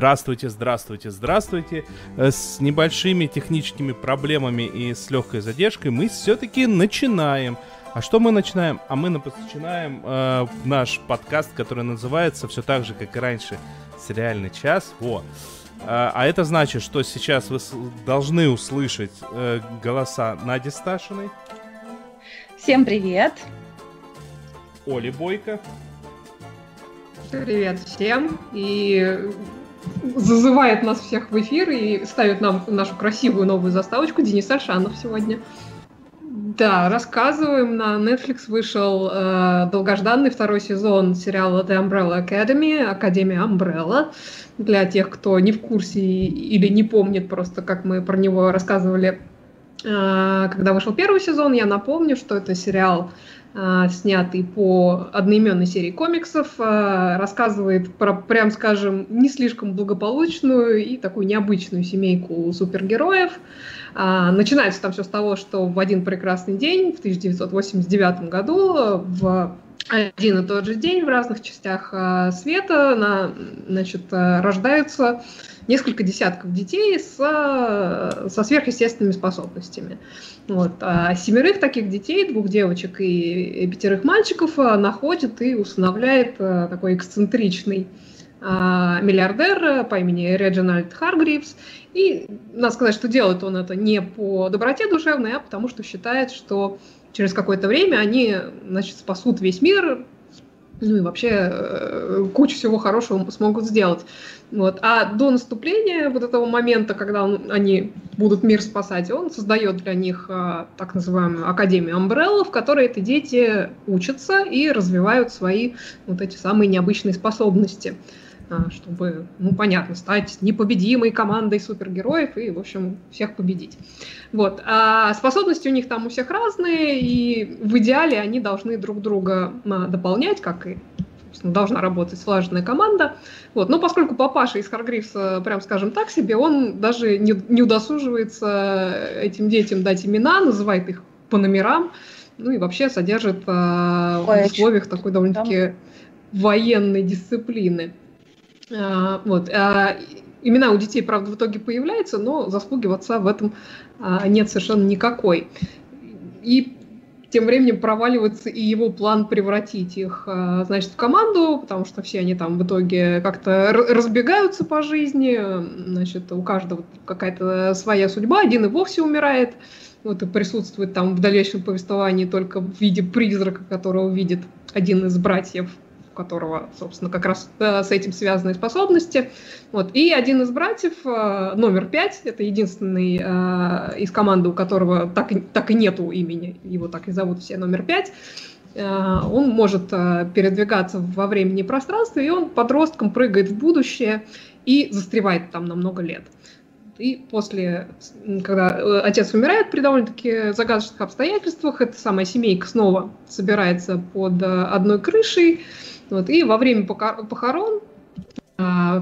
Здравствуйте, здравствуйте, здравствуйте. Э, С небольшими техническими проблемами и с легкой задержкой мы все-таки начинаем. А что мы начинаем? А мы начинаем э, наш подкаст, который называется все так же, как и раньше, «Сериальный час». Во. А, а это значит, что сейчас вы должны услышать э, голоса Нади Сташиной, Всем привет! Оли Бойко, Привет всем. И зазывает нас всех в эфир и ставит нам нашу красивую новую заставочку Денис Аршанов сегодня. Да, рассказываем. На Netflix вышел э, долгожданный второй сезон сериала The Umbrella Academy, Академия Umbrella. Для тех, кто не в курсе или не помнит просто, как мы про него рассказывали, э, когда вышел первый сезон, я напомню, что это сериал снятый по одноименной серии комиксов, а, рассказывает про, прям скажем, не слишком благополучную и такую необычную семейку супергероев. А, Начинается там все с того, что в один прекрасный день, в 1989 году, в один и тот же день в разных частях а, света на, значит, а, рождаются несколько десятков детей с, а, со сверхъестественными способностями. Вот. А семерых таких детей, двух девочек и, пятерых мальчиков, а, находит и усыновляет а, такой эксцентричный а, миллиардер по имени Реджинальд Харгривс. И надо сказать, что делает он это не по доброте душевной, а потому что считает, что через какое-то время они значит, спасут весь мир, ну и вообще э, кучу всего хорошего смогут сделать. Вот. А до наступления вот этого момента, когда он- они будут мир спасать, он создает для них а, так называемую Академию Umbrella, в которой эти дети учатся и развивают свои вот эти самые необычные способности, чтобы, ну, понятно, стать непобедимой командой супергероев и, в общем, всех победить. Вот. А способности у них там у всех разные, и в идеале они должны друг друга а, дополнять, как и собственно, должна работать слаженная команда. Вот. Но поскольку папаша из Харгривса, прям скажем так себе, он даже не, не удосуживается этим детям дать имена, называет их по номерам, ну и вообще содержит а, а в условиях такой довольно-таки военной дисциплины. А, вот. А, имена у детей, правда, в итоге появляются, но заслуги в отца в этом а, нет совершенно никакой. И тем временем проваливается и его план превратить их, значит, в команду, потому что все они там в итоге как-то разбегаются по жизни, значит, у каждого какая-то своя судьба, один и вовсе умирает, вот и присутствует там в дальнейшем повествовании только в виде призрака, которого видит один из братьев, у которого, собственно, как раз э, с этим связаны способности. Вот. И один из братьев, э, номер пять, это единственный э, из команды, у которого так так и нету имени, его так и зовут все номер пять, он может передвигаться во времени и пространстве, и он подростком прыгает в будущее и застревает там на много лет. И после, когда э, отец умирает при довольно-таки загадочных обстоятельствах, эта самая семейка снова собирается под э, одной крышей. Вот, и во время похорон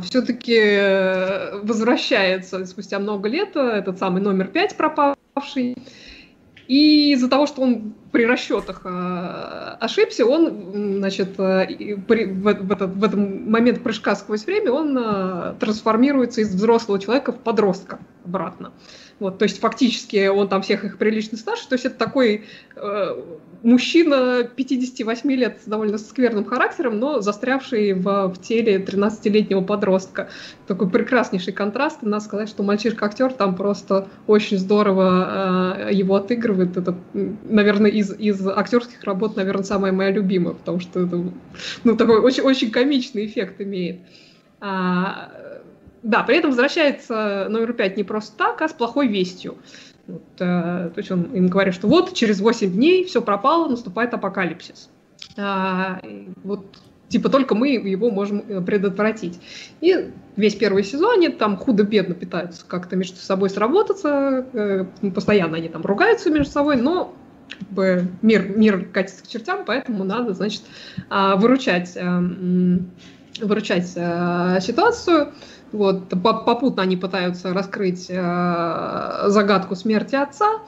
все-таки возвращается спустя много лет э, этот самый номер пять пропавший. И из-за того, что он при расчетах э, ошибся, он, значит, э, при- в, в этот, в этот момент прыжка сквозь время он э, трансформируется из взрослого человека в подростка обратно. Вот, то есть фактически он там всех их прилично старше, то есть это такой э, мужчина 58 лет с довольно скверным характером, но застрявший в, в теле 13-летнего подростка. Такой прекраснейший контраст. И надо сказать, что мальчишка-актер там просто очень здорово э, его отыгрывает. Это, наверное, из, из актерских работ, наверное, самая моя любимая, потому что это ну, такой очень, очень комичный эффект имеет. А, да, при этом возвращается номер пять не просто так, а с плохой вестью. Вот, э, то есть он им говорит, что вот через 8 дней все пропало, наступает апокалипсис. А, вот типа только мы его можем э, предотвратить. И весь первый сезон они там худо-бедно пытаются как-то между собой сработаться, э, постоянно они там ругаются между собой, но как бы мир, мир катится к чертям, поэтому надо, значит, а, выручать, а, м, выручать а, ситуацию. Вот, попутно они пытаются раскрыть э, загадку смерти отца.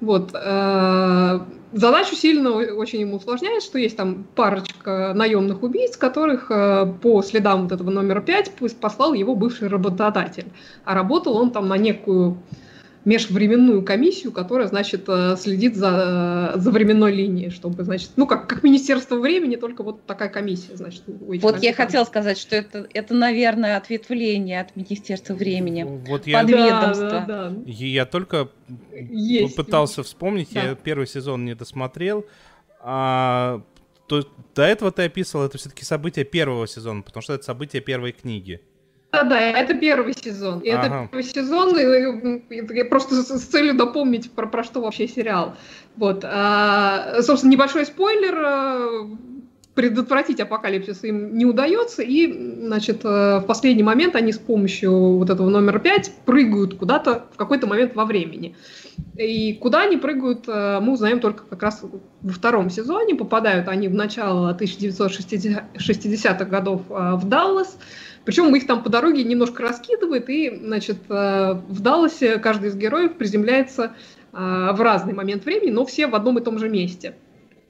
Вот, э, задачу сильно очень ему усложняет, что есть там парочка наемных убийц, которых э, по следам вот этого номера 5 послал его бывший работодатель. А работал он там на некую межвременную комиссию, которая, значит, э, следит за, э, за временной линией, чтобы, значит, ну, как, как Министерство времени, только вот такая комиссия, значит. Вот я хотела сказать, что это, это, наверное, ответвление от Министерства времени. Вот я, Подведомство. Да, да, да. Я только Есть. пытался вспомнить, да. я первый сезон не досмотрел, а то, до этого ты описывал, это все-таки события первого сезона, потому что это события первой книги. Да, да, это первый сезон. И ага. это первый сезон, и, и, просто с, с целью напомнить, про, про что вообще сериал. Вот. А, собственно, небольшой спойлер. А, предотвратить апокалипсис им не удается, и, значит, э, в последний момент они с помощью вот этого номера 5 прыгают куда-то в какой-то момент во времени. И куда они прыгают, э, мы узнаем только как раз во втором сезоне. Попадают они в начало 1960-х годов в Даллас, причем их там по дороге немножко раскидывает, и, значит, э, в Далласе каждый из героев приземляется э, в разный момент времени, но все в одном и том же месте.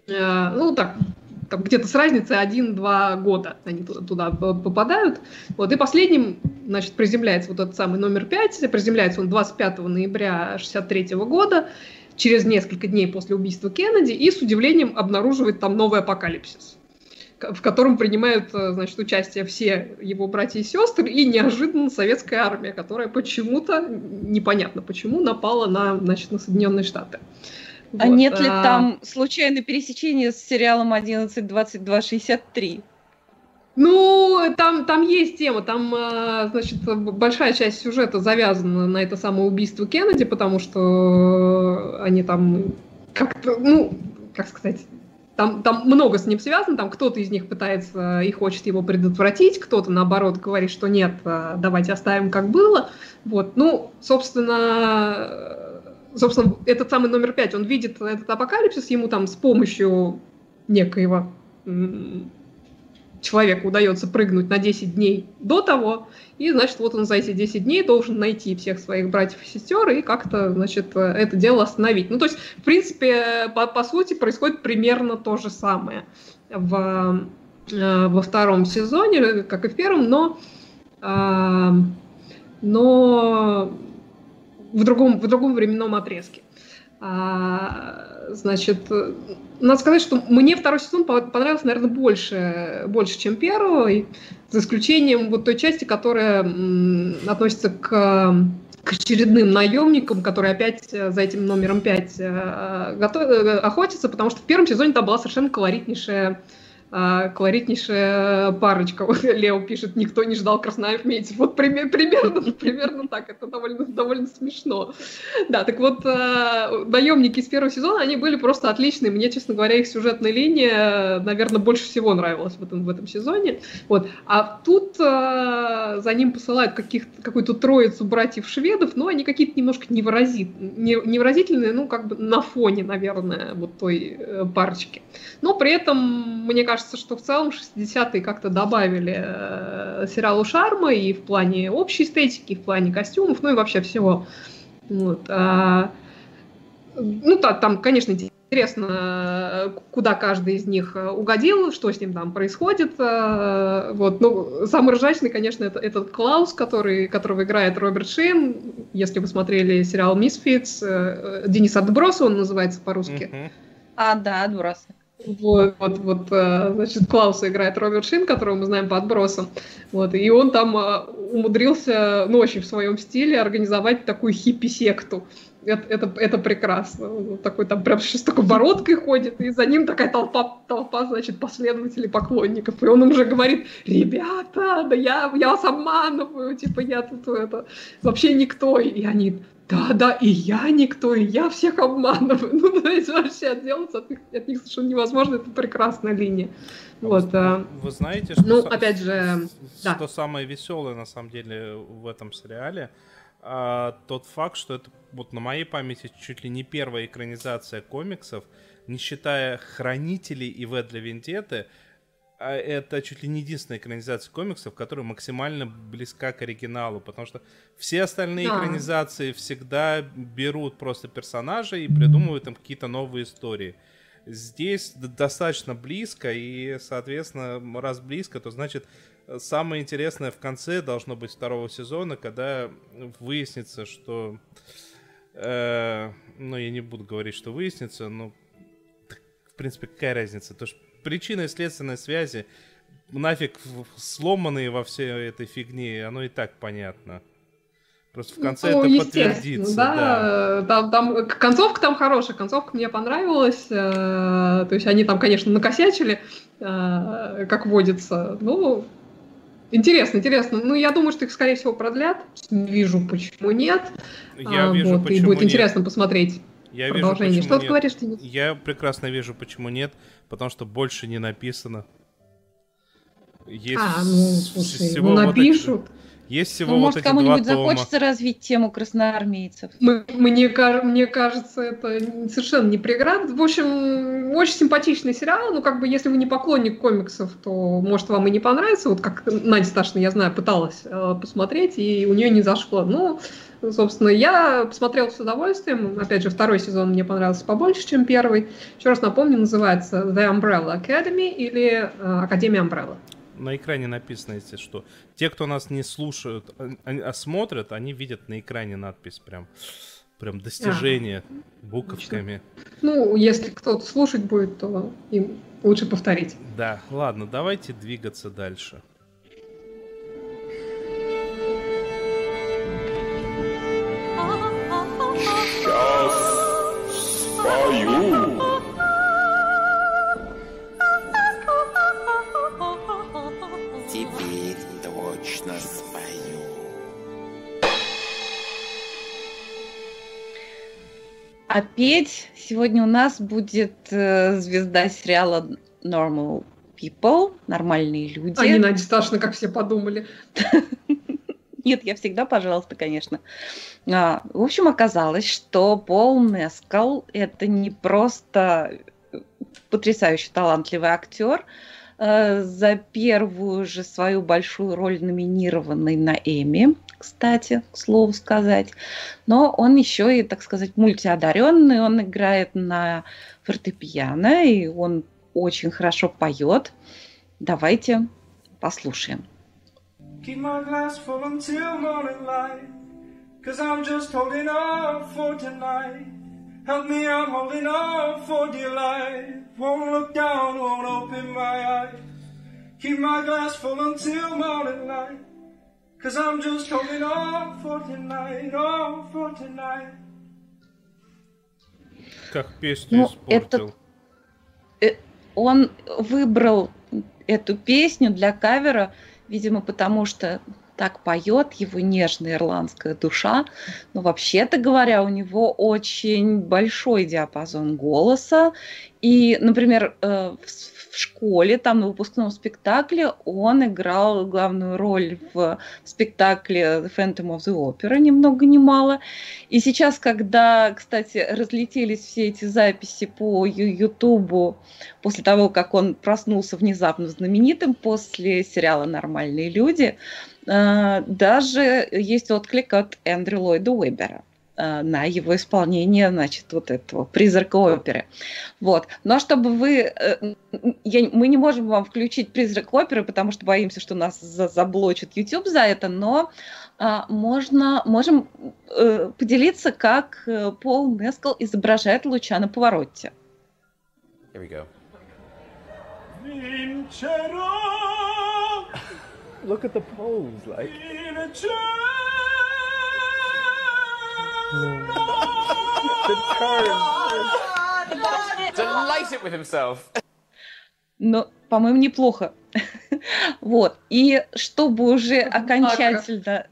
Э, ну, так, там где-то с разницей один-два года они туда попадают. Вот, и последним, значит, приземляется вот этот самый номер пять. Приземляется он 25 ноября 63 года, через несколько дней после убийства Кеннеди, и с удивлением обнаруживает там новый апокалипсис в котором принимают, э, значит, участие все его братья и сестры, и неожиданно советская армия, которая почему-то, непонятно почему, напала на, значит, на Соединенные Штаты. А вот. нет ли а... там случайно пересечения с сериалом 11.22.63? Ну, там, там есть тема, там, э, значит, большая часть сюжета завязана на это самое убийство Кеннеди, потому что они там как-то, ну, как сказать, там, там много с ним связано, там кто-то из них пытается и хочет его предотвратить, кто-то, наоборот, говорит, что нет, э, давайте оставим как было. Вот, ну, собственно, э, собственно, этот самый номер пять, он видит этот апокалипсис, ему там с помощью некоего человеку удается прыгнуть на 10 дней до того, и, значит, вот он за эти 10 дней должен найти всех своих братьев и сестер и как-то, значит, это дело остановить. Ну, то есть, в принципе, по, по сути, происходит примерно то же самое в, э, во втором сезоне, как и в первом, но, э, но в другом, в другом временном отрезке. А, значит, надо сказать, что мне второй сезон понравился, наверное, больше, больше, чем первый, за исключением вот той части, которая относится к, к очередным наемникам, которые опять за этим номером 5 э, готов, э, охотятся, потому что в первом сезоне там была совершенно колоритнейшая а, колоритнейшая парочка. Вот Лео пишет, никто не ждал Красноармейцев. Вот пример, примерно, примерно так. Это довольно, довольно смешно. Да, так вот, э, наемники из первого сезона, они были просто отличные. Мне, честно говоря, их сюжетная линия, наверное, больше всего нравилась в этом, в этом сезоне. Вот. А тут э, за ним посылают каких какую-то троицу братьев-шведов, но они какие-то немножко невыразит, не, невыразительные, ну, как бы на фоне, наверное, вот той э, парочки. Но при этом, мне кажется, кажется, что в целом 60-е как-то добавили э, сериалу шарма и в плане общей эстетики, и в плане костюмов, ну и вообще всего. Вот. А, ну, да, там, конечно, интересно, куда каждый из них угодил, что с ним там происходит. Э, вот. Ну, самый ржачный, конечно, это этот Клаус, который, которого играет Роберт Шейн. Если вы смотрели сериал «Мисфитс», э, Денис Отброса он называется по-русски. А, да, Отбросы. Вот, вот, вот, э, значит, Клауса играет Роберт Шин, которого мы знаем по отбросам. Вот, и он там э, умудрился ночью в своем стиле организовать такую хиппи-секту. Это, это, это прекрасно. Он такой там прям с такой бородкой ходит, и за ним такая толпа, толпа, значит, последователей, поклонников. И он уже говорит, ребята, да я, я вас обманываю, типа я тут это, вообще никто. И они, да, да, и я никто, и я всех обманываю. Ну, то есть вообще отделаться от них, от них совершенно невозможно, это прекрасная линия. А вот, вы, а... вы знаете, что, ну, опять же, что да. самое веселое на самом деле в этом сериале? А, тот факт, что это вот на моей памяти чуть ли не первая экранизация комиксов, не считая Хранителей и В для Вендетты, а это чуть ли не единственная экранизация комиксов, которая максимально близка к оригиналу, потому что все остальные да. экранизации всегда берут просто персонажей и придумывают там какие-то новые истории. Здесь достаточно близко, и, соответственно, раз близко, то значит самое интересное в конце должно быть второго сезона, когда выяснится, что... Э, ну, я не буду говорить, что выяснится, но в принципе, какая разница? То, что причины и следственной связи нафиг сломанные во всей этой фигне, оно и так понятно. Просто в конце ну, это подтвердится. Да, да. Там, там, концовка там хорошая, концовка мне понравилась. Э, то есть они там, конечно, накосячили, э, как водится. Ну, интересно, интересно. Ну, я думаю, что их, скорее всего, продлят. Не вижу, почему нет. Я а, вижу, вот, почему И будет нет. интересно посмотреть. Я продолжение. Вижу, Что ты говоришь, Денис? Я прекрасно вижу, почему нет, потому что больше не написано. Есть а, ну, слушай, всего ну, напишут. Вот есть всего ну, вот может, кому-нибудь захочется развить тему красноармейцев. Мне, мне кажется, это совершенно не преграда. В общем, очень симпатичный сериал. Ну, как бы, если вы не поклонник комиксов, то, может, вам и не понравится. Вот как Надя Сташина, я знаю, пыталась э, посмотреть, и у нее не зашло. Ну, собственно, я посмотрела с удовольствием. Опять же, второй сезон мне понравился побольше, чем первый. Еще раз напомню, называется The Umbrella Academy или э, Академия Umbrella на экране написано, если что. Те, кто нас не слушают, а, а смотрят, они видят на экране надпись прям, прям достижение а, буковками. Ну, если кто-то слушать будет, то им лучше повторить. Да, ладно, давайте двигаться дальше. Сейчас спою. А петь сегодня у нас будет э, звезда сериала Normal People, нормальные люди. А не Надя Сташина, как все подумали. Нет, я всегда, пожалуйста, конечно. А, в общем, оказалось, что Пол Мескал – это не просто потрясающе талантливый актер, э, за первую же свою большую роль номинированный на Эми кстати, к слову сказать. Но он еще и, так сказать, мультиодаренный, он играет на фортепиано, и он очень хорошо поет. Давайте послушаем. Keep my glass full until morning light Cause I'm just holding up for tonight Help me, I'm holding up for dear life Won't look down, won't open my eyes Keep my glass full until morning light Cause I'm just holding on for tonight, on for tonight. Как песню ну, испортил. Это, э, он выбрал эту песню для кавера, видимо, потому что так поет его нежная ирландская душа. Но вообще-то говоря, у него очень большой диапазон голоса. И, например, э, в школе, там на выпускном спектакле он играл главную роль в спектакле The Phantom of the Opera, ни много ни мало. И сейчас, когда, кстати, разлетелись все эти записи по Ютубу после того, как он проснулся внезапно знаменитым после сериала «Нормальные люди», даже есть отклик от Эндрю Ллойда Уэбера. Э, на его исполнение, значит, вот этого призрака оперы. Вот. Но чтобы вы... Э, я, мы не можем вам включить призрак оперы, потому что боимся, что нас за, заблочит YouTube за это, но а, можно, можем э, поделиться, как э, Пол Мескал изображает луча на повороте. Here we go. Look at the pose, like. Delighted with himself. Но, по-моему, неплохо. вот. И чтобы уже окончательно...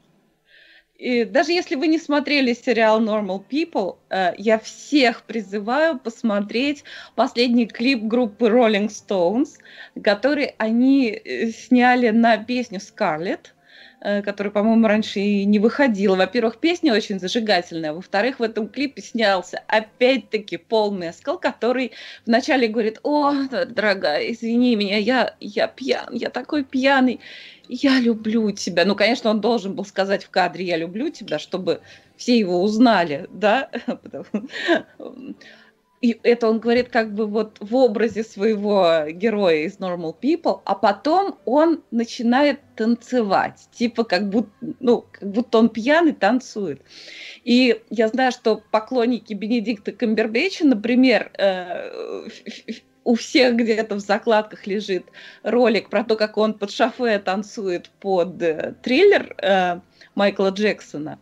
И даже если вы не смотрели сериал Normal People, э, я всех призываю посмотреть последний клип группы Rolling Stones, который они э, сняли на песню Scarlett э, которая, по-моему, раньше и не выходила. Во-первых, песня очень зажигательная. Во-вторых, в этом клипе снялся опять-таки Пол Мескал, который вначале говорит, о, дорогая, извини меня, я, я пьян, я такой пьяный, я люблю тебя. Ну, конечно, он должен был сказать в кадре «я люблю тебя», чтобы все его узнали, да, и это он говорит как бы вот в образе своего героя из Normal People, а потом он начинает танцевать, типа как будто, ну, как будто он пьяный танцует. И я знаю, что поклонники Бенедикта Камбербэтча, например, э, у всех где-то в закладках лежит ролик про то, как он под шофе танцует под э, триллер э, Майкла Джексона.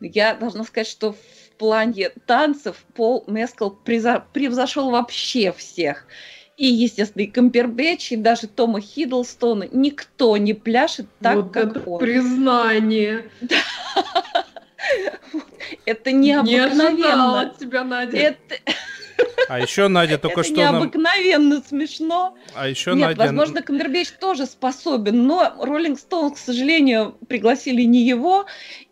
Я должна сказать, что в плане танцев Пол Мескал превзошел вообще всех. И, естественно, и Камбербэтч, и даже Тома Хиддлстона. Никто не пляшет так, вот как это он. признание. Это необыкновенно. Не ожидала тебя, Надя. Это... А еще Надя только это что... необыкновенно нам... смешно. А еще Нет, Надя... возможно, Камбербэтч тоже способен, но Роллинг Стоун, к сожалению, пригласили не его,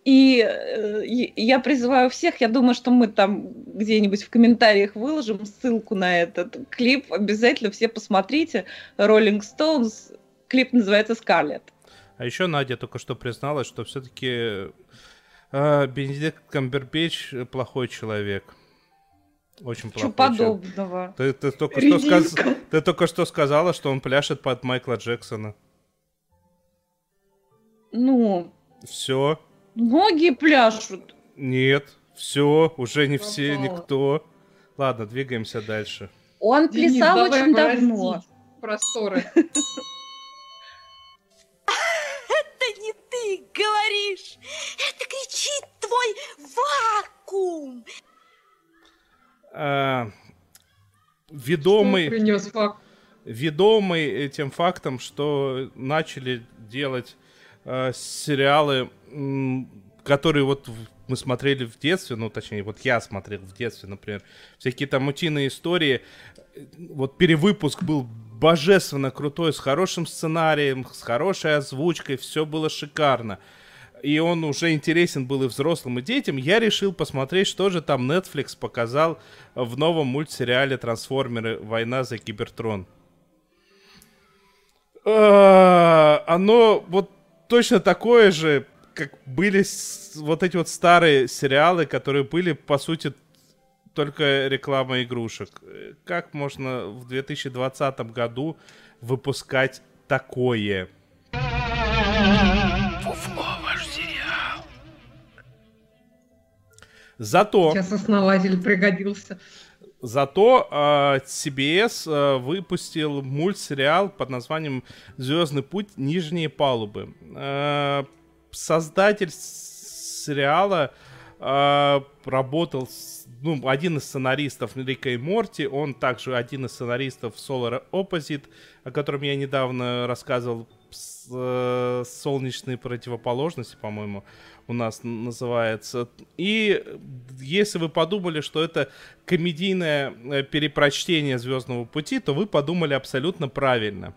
и э, я призываю всех, я думаю, что мы там где-нибудь в комментариях выложим ссылку на этот клип, обязательно все посмотрите. Роллинг Стоунс, клип называется «Скарлетт». А еще Надя только что призналась, что все-таки э, Бенедикт Камбербэтч плохой человек. Очень плохой. Что подобного? Ты, ты, только что сказ... ты только что сказала, что он пляшет под Майкла Джексона. Ну. Все. Многие пляшут. Нет, все, уже не все, никто. Ладно, двигаемся дальше. Он Денис, плясал очень давно. Просторы. Это не ты говоришь, это кричит твой вакуум. А, ведомый, ведомый этим фактом, что начали делать э, сериалы, которые вот мы смотрели в детстве, ну, точнее, вот я смотрел в детстве, например, всякие там утиные истории, вот перевыпуск был божественно крутой, с хорошим сценарием, с хорошей озвучкой, все было шикарно и он уже интересен был и взрослым, и детям, я решил посмотреть, что же там Netflix показал в новом мультсериале «Трансформеры. Война за Кибертрон». А, оно вот точно такое же, как были вот эти вот старые сериалы, которые были, по сути, только реклама игрушек. Как можно в 2020 году выпускать такое? Зато... Сейчас основатель пригодился. Зато э, CBS э, выпустил мультсериал под названием «Звездный путь. Нижние палубы». Э, создатель сериала э, работал с, ну, один из сценаристов Рика и Морти, он также один из сценаристов Solar Opposite, о котором я недавно рассказывал, с, э, солнечные противоположности, по-моему у нас называется. И если вы подумали, что это комедийное э, перепрочтение Звездного пути, то вы подумали абсолютно правильно.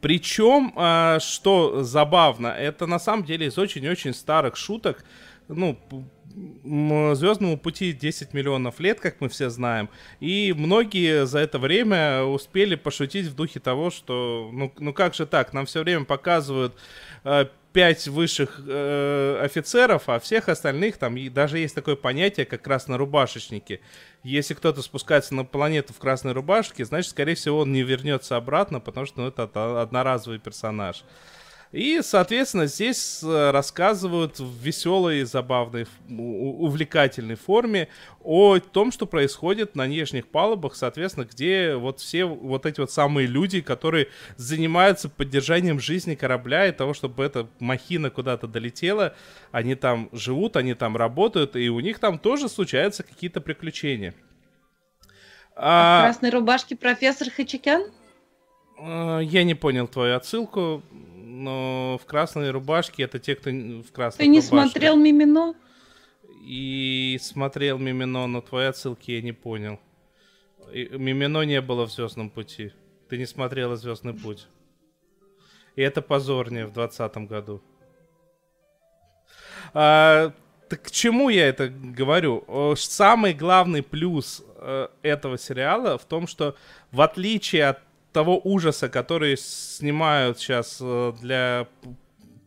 Причем, а, что забавно, это на самом деле из очень-очень старых шуток, ну, Звездному пути 10 миллионов лет, как мы все знаем, и многие за это время успели пошутить в духе того, что, ну, ну как же так, нам все время показывают э, пять высших э, офицеров, а всех остальных там и даже есть такое понятие, как краснорубашечники. Если кто-то спускается на планету в красной рубашке, значит, скорее всего, он не вернется обратно, потому что ну, это одноразовый персонаж. И, соответственно, здесь э, рассказывают в веселой, забавной, увлекательной форме о том, что происходит на нижних палубах, соответственно, где вот все вот эти вот самые люди, которые занимаются поддержанием жизни корабля и того, чтобы эта махина куда-то долетела, они там живут, они там работают, и у них там тоже случаются какие-то приключения. А в красной рубашке профессор Хачикян? Э, я не понял твою отсылку но в красной рубашке это те, кто в красной Ты не смотрел Мимино? И смотрел Мимино, но твои отсылки я не понял. И, Мимино не было в Звездном пути. Ты не смотрела Звездный путь. И это позорнее в двадцатом году. А, так к чему я это говорю? Самый главный плюс э, этого сериала в том, что в отличие от того ужаса, который снимают сейчас э, для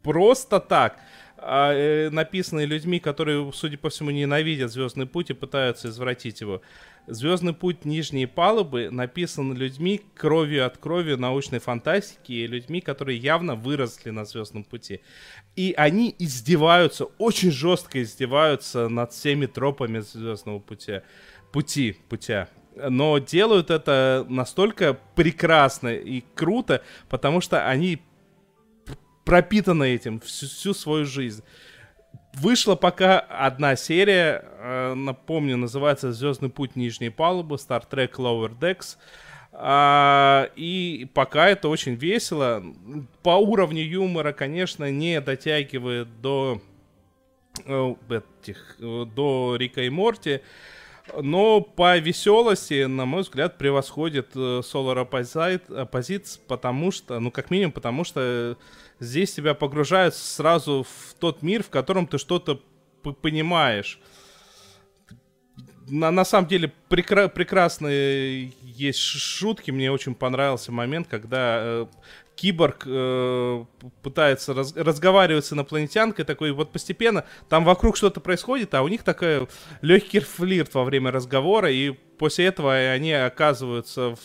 просто так, а, э, написанные людьми, которые, судя по всему, ненавидят Звездный путь и пытаются извратить его. Звездный путь нижние палубы написан людьми кровью от крови научной фантастики и людьми, которые явно выросли на Звездном пути. И они издеваются, очень жестко издеваются над всеми тропами Звездного пути. Пути, путя. Но делают это настолько прекрасно и круто, потому что они пропитаны этим всю, всю свою жизнь. Вышла пока одна серия, э, напомню, называется «Звездный путь нижней палубы», Star Trek Lower Decks. А, и пока это очень весело. По уровню юмора, конечно, не дотягивает до э, этих, до Рика и Морти. Но по веселости, на мой взгляд, превосходит э, Solar Opposites, потому что, ну, как минимум, потому что здесь тебя погружают сразу в тот мир, в котором ты что-то понимаешь. На, на самом деле прекра- прекрасные есть шутки. Мне очень понравился момент, когда э, киборг э, пытается раз, разговаривать с инопланетянкой, такой вот постепенно, там вокруг что-то происходит, а у них такой легкий флирт во время разговора, и после этого они оказываются в,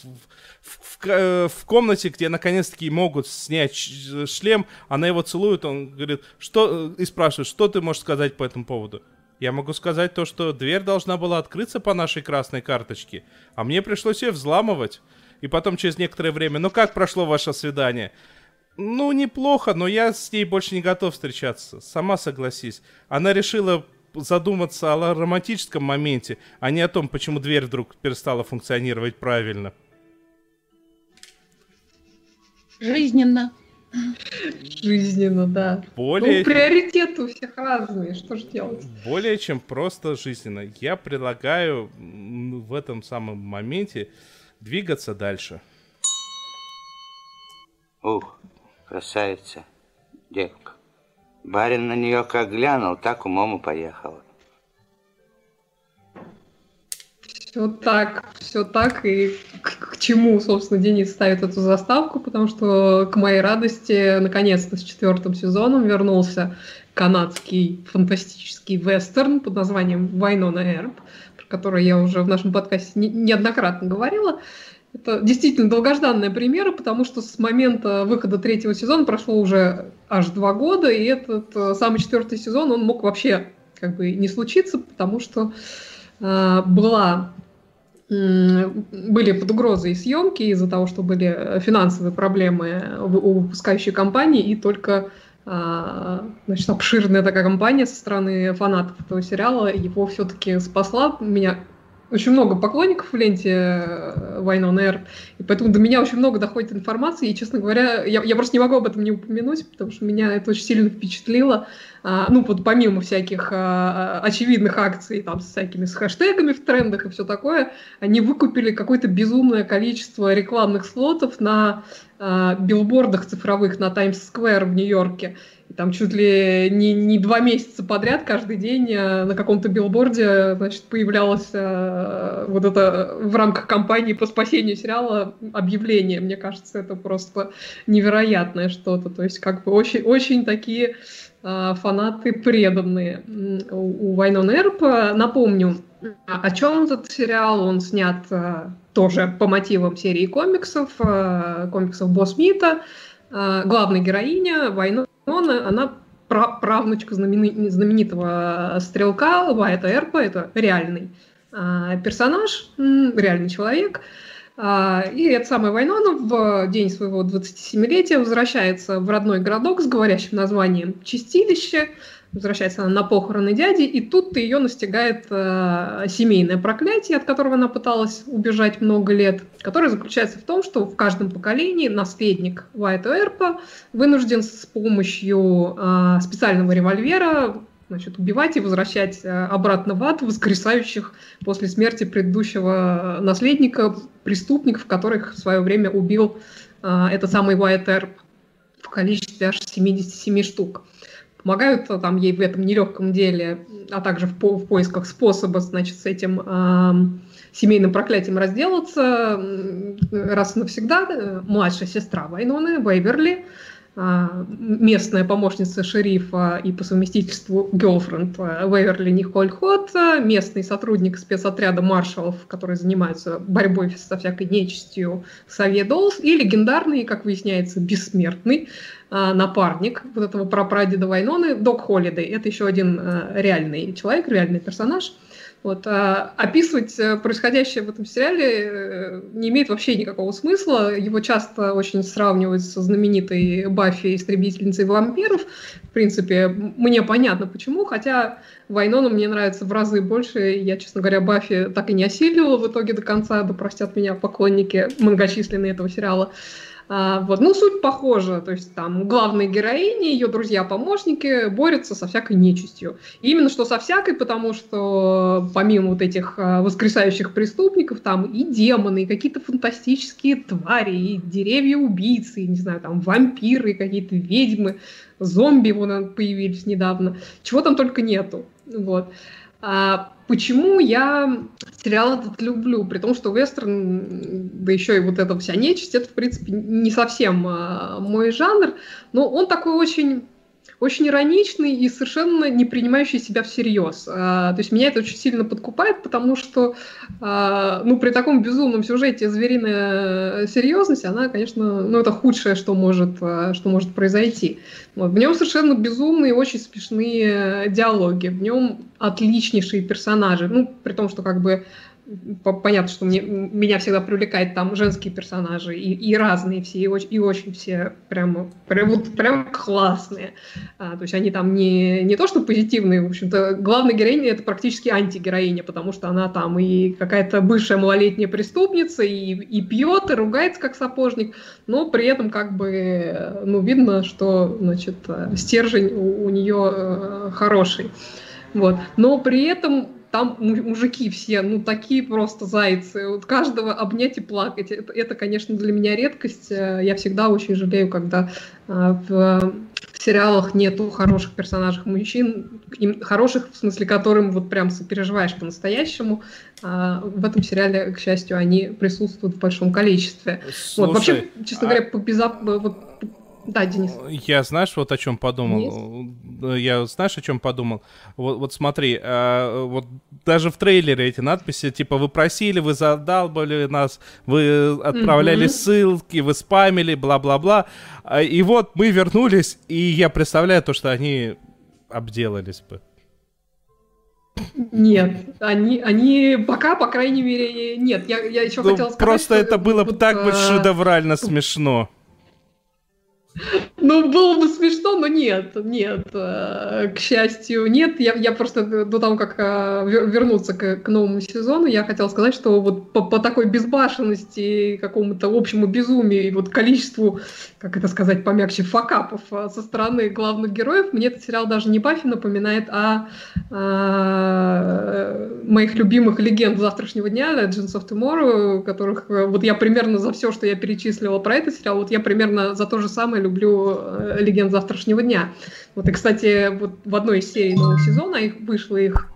в, в, э, в комнате, где наконец-таки могут снять шлем, она его целует, он говорит, что, и спрашивает, что ты можешь сказать по этому поводу? Я могу сказать то, что дверь должна была открыться по нашей красной карточке, а мне пришлось ее взламывать. И потом через некоторое время, ну как прошло ваше свидание? Ну, неплохо, но я с ней больше не готов встречаться. Сама согласись. Она решила задуматься о романтическом моменте, а не о том, почему дверь вдруг перестала функционировать правильно. Жизненно. Жизненно, да. Более... Ну, приоритеты у всех разные, что же делать? Более чем просто жизненно. Я предлагаю в этом самом моменте двигаться дальше. Ух, красавица, девка. Барин на нее как глянул, так умом и поехала. Все так, все так. И к, к чему, собственно, Денис ставит эту заставку, потому что, к моей радости, наконец-то с четвертым сезоном вернулся канадский фантастический вестерн под названием «Вайнона Эрб», про который я уже в нашем подкасте не, неоднократно говорила. Это действительно долгожданная премьера, потому что с момента выхода третьего сезона прошло уже аж два года, и этот э, самый четвертый сезон, он мог вообще как бы не случиться, потому что э, была были под угрозой съемки из-за того, что были финансовые проблемы у выпускающей компании, и только э, значит, обширная такая компания со стороны фанатов этого сериала его все-таки спасла. Меня очень много поклонников в ленте э, Вайнон Эр, и поэтому до меня очень много доходит информации, и, честно говоря, я, я просто не могу об этом не упомянуть, потому что меня это очень сильно впечатлило. А, ну, вот помимо всяких а, очевидных акций, там, с всякими с хэштегами в трендах и все такое, они выкупили какое-то безумное количество рекламных слотов на а, билбордах цифровых на Таймс-сквер в Нью-Йорке. Там чуть ли не, не два месяца подряд каждый день э, на каком-то билборде значит, появлялось э, вот это в рамках кампании по спасению сериала объявление. Мне кажется, это просто невероятное что-то. То есть как бы очень, очень такие э, фанаты преданные у, Вайнон Эрп. Напомню, о чем этот сериал? Он снят э, тоже по мотивам серии комиксов, э, комиксов Босс Мита. Э, главная героиня Вайнон Нона, она правнучка знаменитого стрелка Вайта Эрпа, это реальный а, персонаж, реальный человек. А, и эта самая Вайнона в день своего 27-летия возвращается в родной городок с говорящим названием Чистилище, возвращается она на похороны дяди, и тут ее настигает э, семейное проклятие, от которого она пыталась убежать много лет, которое заключается в том, что в каждом поколении наследник Уайта Эрпа вынужден с помощью э, специального револьвера значит, убивать и возвращать э, обратно в ад воскресающих после смерти предыдущего наследника преступников, которых в свое время убил э, этот самый Уайт Эрп в количестве аж 77 штук. Помогают там ей в этом нелегком деле, а также в, по в поисках способа, значит, с этим э, семейным проклятием разделаться раз и навсегда. Младшая сестра Вайноны, Вейверли, а, местная помощница шерифа и по совместительству girlfriend Вейверли Николь Хот, местный сотрудник спецотряда маршалов, который занимается борьбой со всякой нечистью Савье Долс, и легендарный, как выясняется, бессмертный а, напарник вот этого прапрадеда Вайноны Док Холидей. Это еще один а, реальный человек, реальный персонаж – вот, а описывать э, происходящее в этом сериале э, не имеет вообще никакого смысла. Его часто очень сравнивают со знаменитой Баффи, истребительницей вампиров. В принципе, мне понятно почему, хотя Вайнона мне нравится в разы больше. Я, честно говоря, Баффи так и не осилила в итоге до конца, да простят меня поклонники многочисленные этого сериала. А, вот. Ну, суть похожа. То есть там главная героиня, ее друзья-помощники борются со всякой нечистью. И именно что со всякой, потому что помимо вот этих а, воскресающих преступников, там и демоны, и какие-то фантастические твари, и деревья-убийцы, и, не знаю, там вампиры, какие-то ведьмы, зомби вон появились недавно. Чего там только нету. Вот. А почему я сериал этот люблю? При том, что вестерн, да еще и вот эта вся нечисть, это, в принципе, не совсем а, мой жанр, но он такой очень очень ироничный и совершенно не принимающий себя всерьез. А, то есть меня это очень сильно подкупает, потому что а, ну, при таком безумном сюжете звериная серьезность, она, конечно, ну, это худшее, что может, а, что может произойти. Вот. В нем совершенно безумные, очень смешные диалоги, в нем отличнейшие персонажи, ну, при том, что как бы понятно, что мне, меня всегда привлекают там женские персонажи и, и разные все, и очень, и очень все прям, прям, прям классные. А, то есть они там не, не то, что позитивные, в общем-то, главная героиня это практически антигероиня, потому что она там и какая-то бывшая малолетняя преступница, и, и пьет, и ругается как сапожник, но при этом как бы, ну, видно, что, значит, стержень у, у нее э, хороший. Вот. Но при этом там мужики все, ну, такие просто зайцы. Вот каждого обнять и плакать. Это, это, конечно, для меня редкость. Э, я всегда очень жалею, когда э, в, в сериалах нету хороших персонажей мужчин, им, хороших, в смысле, которым вот прям сопереживаешь по-настоящему. А в этом сериале, к счастью, они присутствуют в большом количестве. Слушай, вот, вообще, честно а... говоря, по, безо... вот, да, Денис. Я знаешь, вот о чем подумал. Денис? Я знаешь, о чем подумал. Вот, вот смотри, э, вот даже в трейлере эти надписи, типа, вы просили, вы задалбали нас, вы отправляли mm-hmm. ссылки, вы спамили, бла-бла-бла. А, и вот мы вернулись, и я представляю то, что они обделались бы. Нет, они, они пока, по крайней мере, нет. Я, я еще ну, хотела сказать, Просто это было бы так бы а, шедеврально смешно. Yeah. Ну, было бы смешно, но нет, нет, э, к счастью, нет. Я, я просто до того, как э, вернуться к, к новому сезону, я хотела сказать, что вот по, по такой безбашенности, какому-то общему безумию и вот количеству, как это сказать помягче, факапов э, со стороны главных героев, мне этот сериал даже не Баффи напоминает, а, а моих любимых легенд завтрашнего дня, Legends of Tomorrow, которых вот я примерно за все, что я перечислила про этот сериал, вот я примерно за то же самое люблю э, «Легенд завтрашнего дня». Вот, и, кстати, вот в одной из серий нового сезона их вышло их,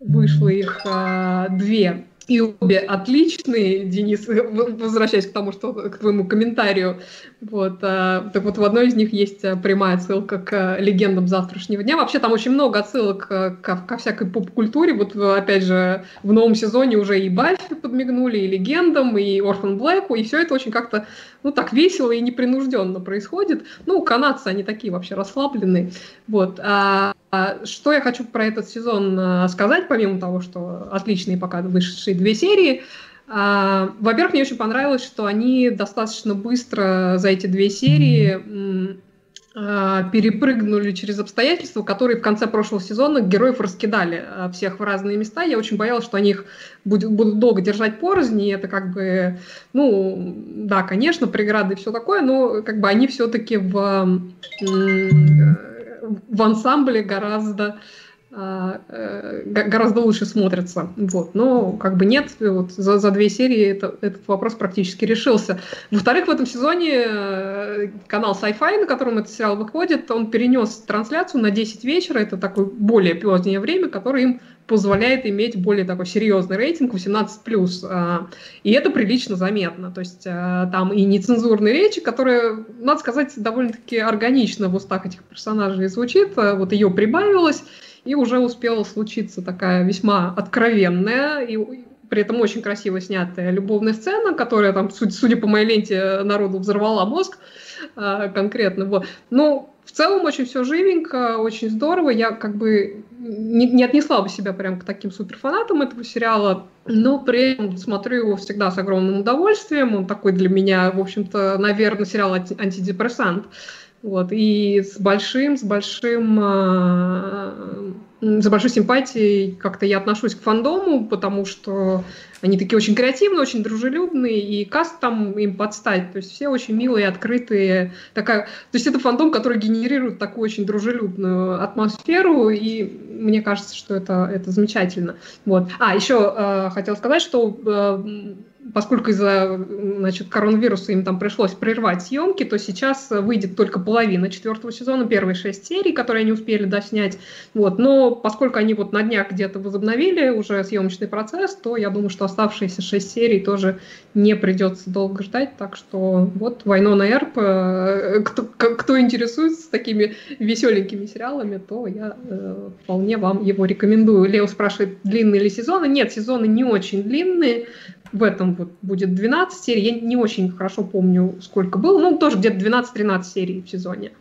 вышло их а, две и обе отличные, Денис, возвращаясь к тому, что к твоему комментарию, вот, а, так вот в одной из них есть а, прямая отсылка к легендам завтрашнего дня. Вообще там очень много отсылок ко, ко всякой поп-культуре. Вот опять же в новом сезоне уже и Баффи подмигнули, и легендам, и Орфан Блэку, и все это очень как-то ну так весело и непринужденно происходит. Ну канадцы они такие вообще расслабленные, вот. А что я хочу про этот сезон а, сказать, помимо того, что отличные пока вышедшие две серии, а, во-первых, мне очень понравилось, что они достаточно быстро за эти две серии а, перепрыгнули через обстоятельства, которые в конце прошлого сезона героев раскидали а, всех в разные места. Я очень боялась, что они их будут, будут долго держать порознь, и это как бы, ну, да, конечно, преграды и все такое, но как бы они все-таки в в ансамбле гораздо гораздо лучше смотрится. Вот. Но как бы нет, вот за, за две серии это, этот вопрос практически решился. Во-вторых, в этом сезоне э, канал Sci-Fi, на котором этот сериал выходит, он перенес трансляцию на 10 вечера. Это такое более позднее время, которое им позволяет иметь более такой серьезный рейтинг 18+. А, и это прилично заметно. То есть а, там и нецензурные речи, которые, надо сказать, довольно-таки органично в устах этих персонажей звучит. Вот ее прибавилось и уже успела случиться такая весьма откровенная и при этом очень красиво снятая любовная сцена, которая там, судя по моей ленте, народу взорвала мозг а, конкретно. Вот. Но в целом очень все живенько, очень здорово. Я как бы не, не отнесла бы себя прям к таким суперфанатам этого сериала, но при этом смотрю его всегда с огромным удовольствием. Он такой для меня, в общем-то, наверное, сериал антидепрессант. Вот, и с большим, с большим, э, с большой симпатией как-то я отношусь к фандому, потому что они такие очень креативные, очень дружелюбные, и каст там им подстать. То есть все очень милые, открытые. Такая... То есть это фандом, который генерирует такую очень дружелюбную атмосферу, и мне кажется, что это, это замечательно. Вот. А, еще э, хотела сказать, что э, поскольку из-за значит, коронавируса им там пришлось прервать съемки, то сейчас выйдет только половина четвертого сезона, первые шесть серий, которые они успели доснять. Вот. Но поскольку они вот на днях где-то возобновили уже съемочный процесс, то я думаю, что оставшиеся шесть серий тоже не придется долго ждать. Так что вот Вайнона Эрп, э, кто, кто интересуется такими веселенькими сериалами, то я э, вполне вам его рекомендую. Лео спрашивает, длинные ли сезоны? Нет, сезоны не очень длинные, в этом вот будет 12 серий. Я не очень хорошо помню, сколько было. Ну, тоже где-то 12-13 серий в сезоне.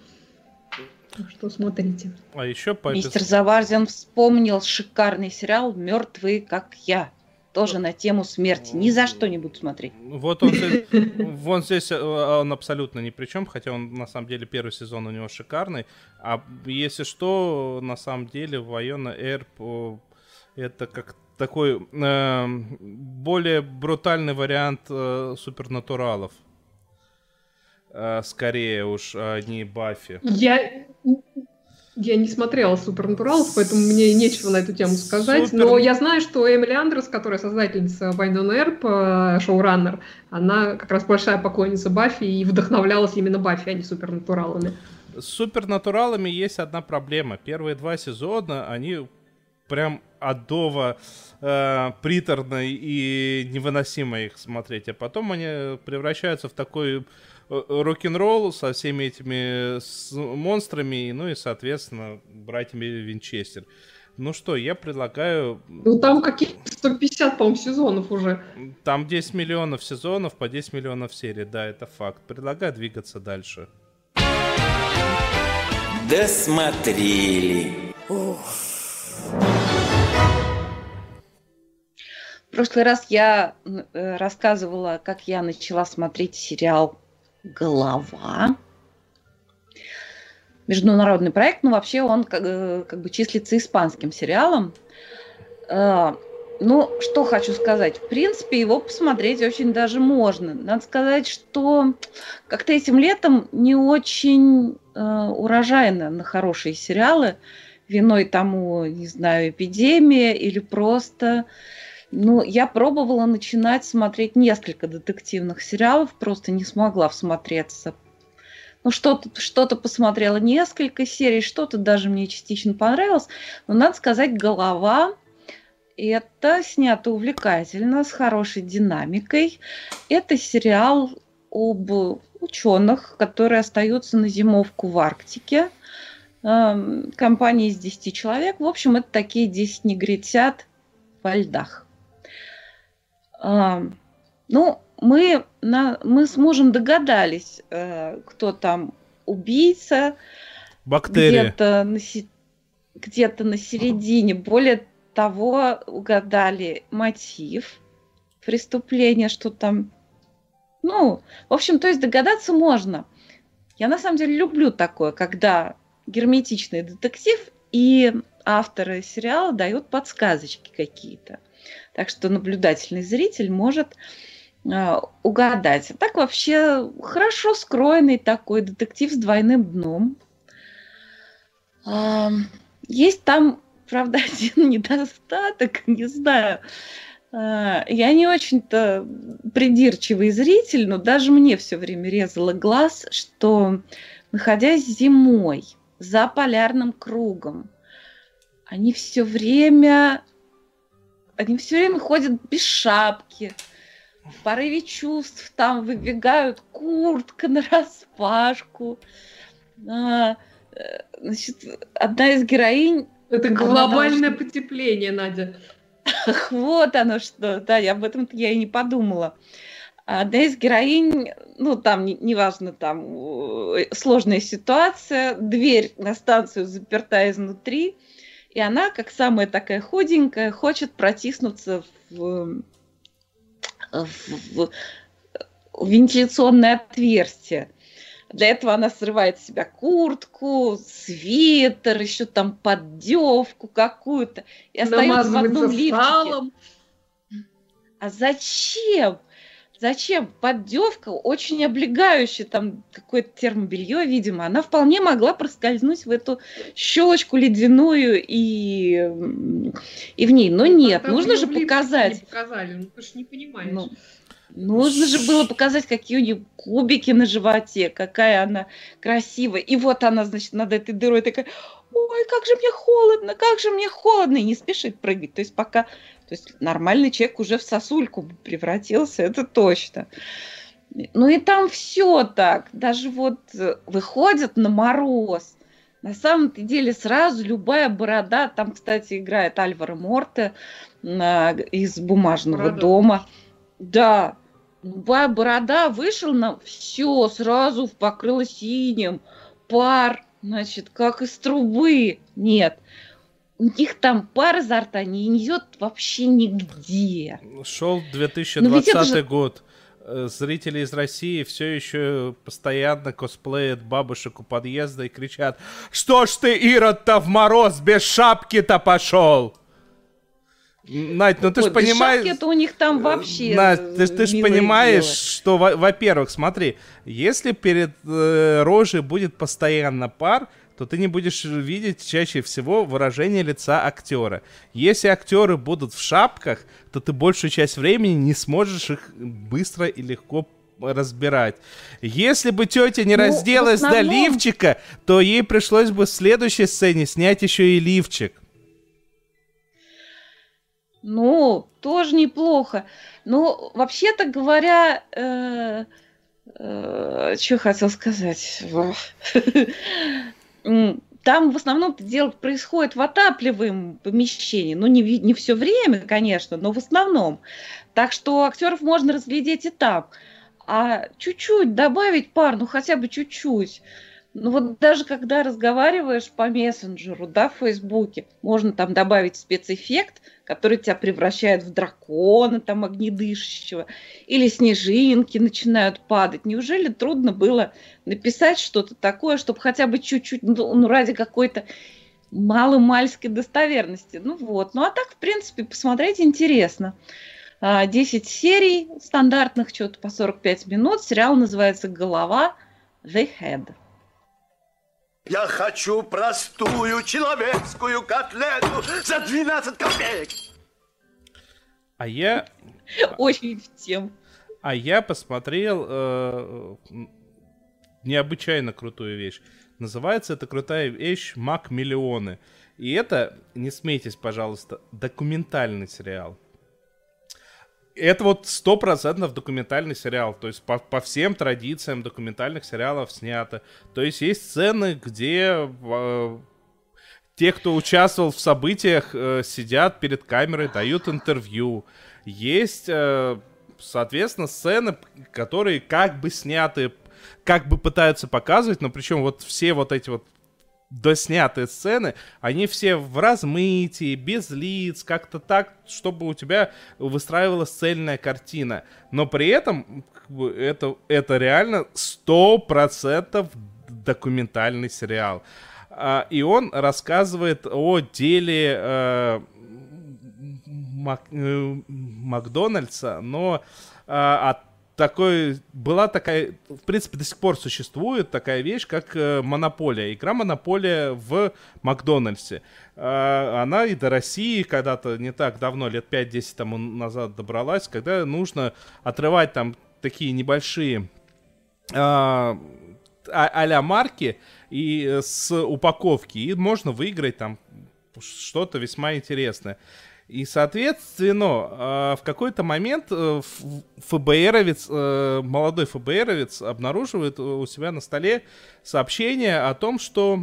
Так что смотрите. А еще по Мистер Заварзин вспомнил шикарный сериал «Мертвые, как я». Тоже на тему смерти. Ни за что не буду смотреть. Вот он здесь, вон здесь э, он абсолютно ни при чем, хотя он на самом деле первый сезон у него шикарный. А если что, на самом деле Вайона Эрп это как такой э, более брутальный вариант э, супернатуралов. Э, скорее уж, а не Баффи. Я, я не смотрела Супернатуралов, поэтому мне нечего на эту тему сказать. Супер... Но я знаю, что Эмили Андрес, которая создательница Вайнон Эрп, шоураннер, она как раз большая поклонница Баффи и вдохновлялась именно Баффи, а не Супернатуралами. С супернатуралами есть одна проблема. Первые два сезона, они прям адово э, приторно и невыносимо их смотреть. А потом они превращаются в такой э, рок-н-ролл со всеми этими с монстрами, ну и, соответственно, братьями Винчестер. Ну что, я предлагаю... Ну там какие-то 150, по-моему, сезонов уже. Там 10 миллионов сезонов по 10 миллионов серий, да, это факт. Предлагаю двигаться дальше. Досмотрели. Ух. Прошлый раз я э, рассказывала, как я начала смотреть сериал «Голова». Международный проект, но вообще он как, э, как бы числится испанским сериалом. Э, ну, что хочу сказать. В принципе, его посмотреть очень даже можно. Надо сказать, что как-то этим летом не очень урожайно на хорошие сериалы виной тому, не знаю, эпидемия или просто... Ну, я пробовала начинать смотреть несколько детективных сериалов, просто не смогла всмотреться. Ну, что-то что посмотрела несколько серий, что-то даже мне частично понравилось. Но, надо сказать, «Голова» это снято увлекательно, с хорошей динамикой. Это сериал об ученых, которые остаются на зимовку в Арктике – Эм, компания из 10 человек. В общем, это такие 10 негритят во льдах. Ну, мы, на, мы с мужем догадались, э, кто там убийца. Бактерия. Где-то на, где-то на середине. Более того, угадали мотив преступления, что там... Ну, в общем, то есть догадаться можно. Я на самом деле люблю такое, когда герметичный детектив, и авторы сериала дают подсказочки какие-то. Так что наблюдательный зритель может э, угадать. А так вообще хорошо скроенный такой детектив с двойным дном. Э, есть там правда, один недостаток, не знаю. А, Я не очень-то придирчивый зритель, но даже мне все время резало глаз, что находясь зимой за полярным кругом, они все время, они все время ходят без шапки, в порыве чувств там выбегают куртка на распашку. А, э, Значит, одна из героинь Это Она глобальное должна- потепление, Надя. Ах, вот оно что. Да, я об этом я и не подумала. Одна из героинь, ну, там, не- неважно, там, э, сложная ситуация, дверь на станцию заперта изнутри, и она, как самая такая худенькая, хочет протиснуться в, в- в- в вентиляционное отверстие. Для этого она срывает с себя куртку, свитер, еще там поддевку какую-то. И остается в одном лифчике. А зачем? Зачем? Поддевка очень облегающая, там какое-то термобелье, видимо. Она вполне могла проскользнуть в эту щелочку ледяную и, и в ней. Но нет, Там нужно же показать. Не показали, ну ты ж не понимаешь. Ну, нужно же было показать, какие у нее кубики на животе, какая она красивая. И вот она, значит, над этой дырой такая, ой, как же мне холодно, как же мне холодно, и не спешит прыгать. То есть пока, то есть нормальный человек уже в сосульку превратился, это точно. Ну и там все так, даже вот э, выходят на мороз. На самом-то деле сразу любая борода, там, кстати, играет Альваро Морте на- из «Бумажного Борода. дома». Да, любая борода вышел на все, сразу покрыло синим, пар, значит, как из трубы. Нет, у них там пар изо рта не идет вообще нигде. Шел Ну, 2020 это же- год. Э, Зрители из России все еще постоянно косплеят бабушек у подъезда и кричат «Что ж ты, Ирод-то в мороз без шапки-то пошел?» Надь, ну ты Ой, ж без понимаешь... шапки у них там вообще Настя, ты, ж- ты ж милое понимаешь, дело. что, во- во-первых, смотри, если перед э, рожей будет постоянно пар, то ты не будешь видеть чаще всего выражение лица актера. Если актеры будут в шапках, то ты большую часть времени не сможешь их быстро и легко разбирать. Если бы тетя не Ну, разделась до основном- лифчика, то ей пришлось бы в следующей сцене снять еще и лифчик. Ну, тоже неплохо. Ну, вообще-то говоря, э, что хотел сказать? Там в основном дело происходит в отапливаемом помещении. Ну, не, не все время, конечно, но в основном. Так что актеров можно разглядеть и там. А чуть-чуть добавить пар, ну хотя бы чуть-чуть. Ну вот даже когда разговариваешь по мессенджеру, да, в Фейсбуке, можно там добавить спецэффект, который тебя превращает в дракона, там, огнедышащего, или снежинки начинают падать. Неужели трудно было написать что-то такое, чтобы хотя бы чуть-чуть, ну, ну, ради какой-то маломальской достоверности? Ну вот. Ну а так, в принципе, посмотреть интересно. А, 10 серий стандартных, что-то по 45 минут. Сериал называется «Голова The Head». Я хочу простую человеческую котлету за 12 копеек. А я Очень в тему. А я посмотрел э, необычайно крутую вещь. Называется эта крутая вещь «Мак Миллионы». И это, не смейтесь, пожалуйста, документальный сериал. Это вот стопроцентно документальный сериал. То есть по, по всем традициям документальных сериалов снято. То есть есть сцены, где э, те, кто участвовал в событиях, э, сидят перед камерой, дают интервью. Есть, э, соответственно, сцены, которые как бы сняты, как бы пытаются показывать, но причем вот все вот эти вот доснятые сцены, они все в размытии, без лиц, как-то так, чтобы у тебя выстраивалась цельная картина. Но при этом это, это реально сто процентов документальный сериал. А, и он рассказывает о деле э, Мак- э, Макдональдса, но э, от такой, была такая, в принципе, до сих пор существует такая вещь, как э, Монополия. Игра Монополия в Макдональдсе. Э, она и до России когда-то не так давно, лет 5-10 тому назад добралась, когда нужно отрывать там такие небольшие а- а-ля марки и э, с упаковки, и можно выиграть там что-то весьма интересное. И, соответственно, э, в какой-то момент э, ФБРовец, э, молодой ФБРовец обнаруживает у себя на столе сообщение о том, что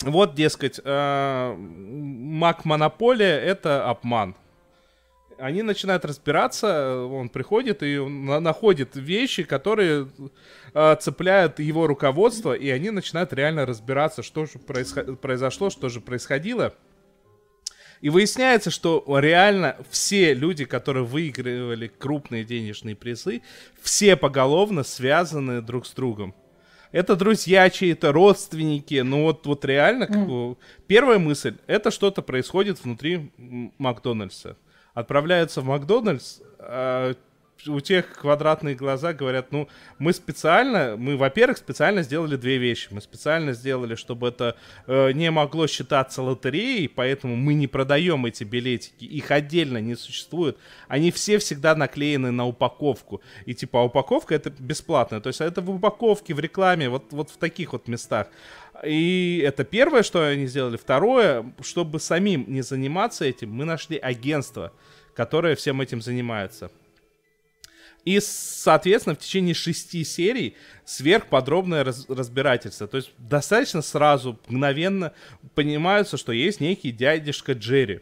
вот, дескать, э, Мак Монополия — это обман. Они начинают разбираться, он приходит и на- находит вещи, которые э, цепляют его руководство, и они начинают реально разбираться, что же произошло, что же происходило. И выясняется, что реально все люди, которые выигрывали крупные денежные призы, все поголовно связаны друг с другом. Это друзья чьи-то, родственники. Ну вот, вот реально, как бы, первая мысль, это что-то происходит внутри Макдональдса. Отправляются в Макдональдс, а у тех квадратные глаза говорят, ну, мы специально, мы, во-первых, специально сделали две вещи. Мы специально сделали, чтобы это э, не могло считаться лотереей, поэтому мы не продаем эти билетики, их отдельно не существует. Они все всегда наклеены на упаковку. И типа, а упаковка это бесплатная. То есть это в упаковке, в рекламе, вот, вот в таких вот местах. И это первое, что они сделали. Второе, чтобы самим не заниматься этим, мы нашли агентство, которое всем этим занимается. И, соответственно, в течение шести серий сверхподробное раз- разбирательство. То есть достаточно сразу, мгновенно понимаются, что есть некий дядюшка Джерри.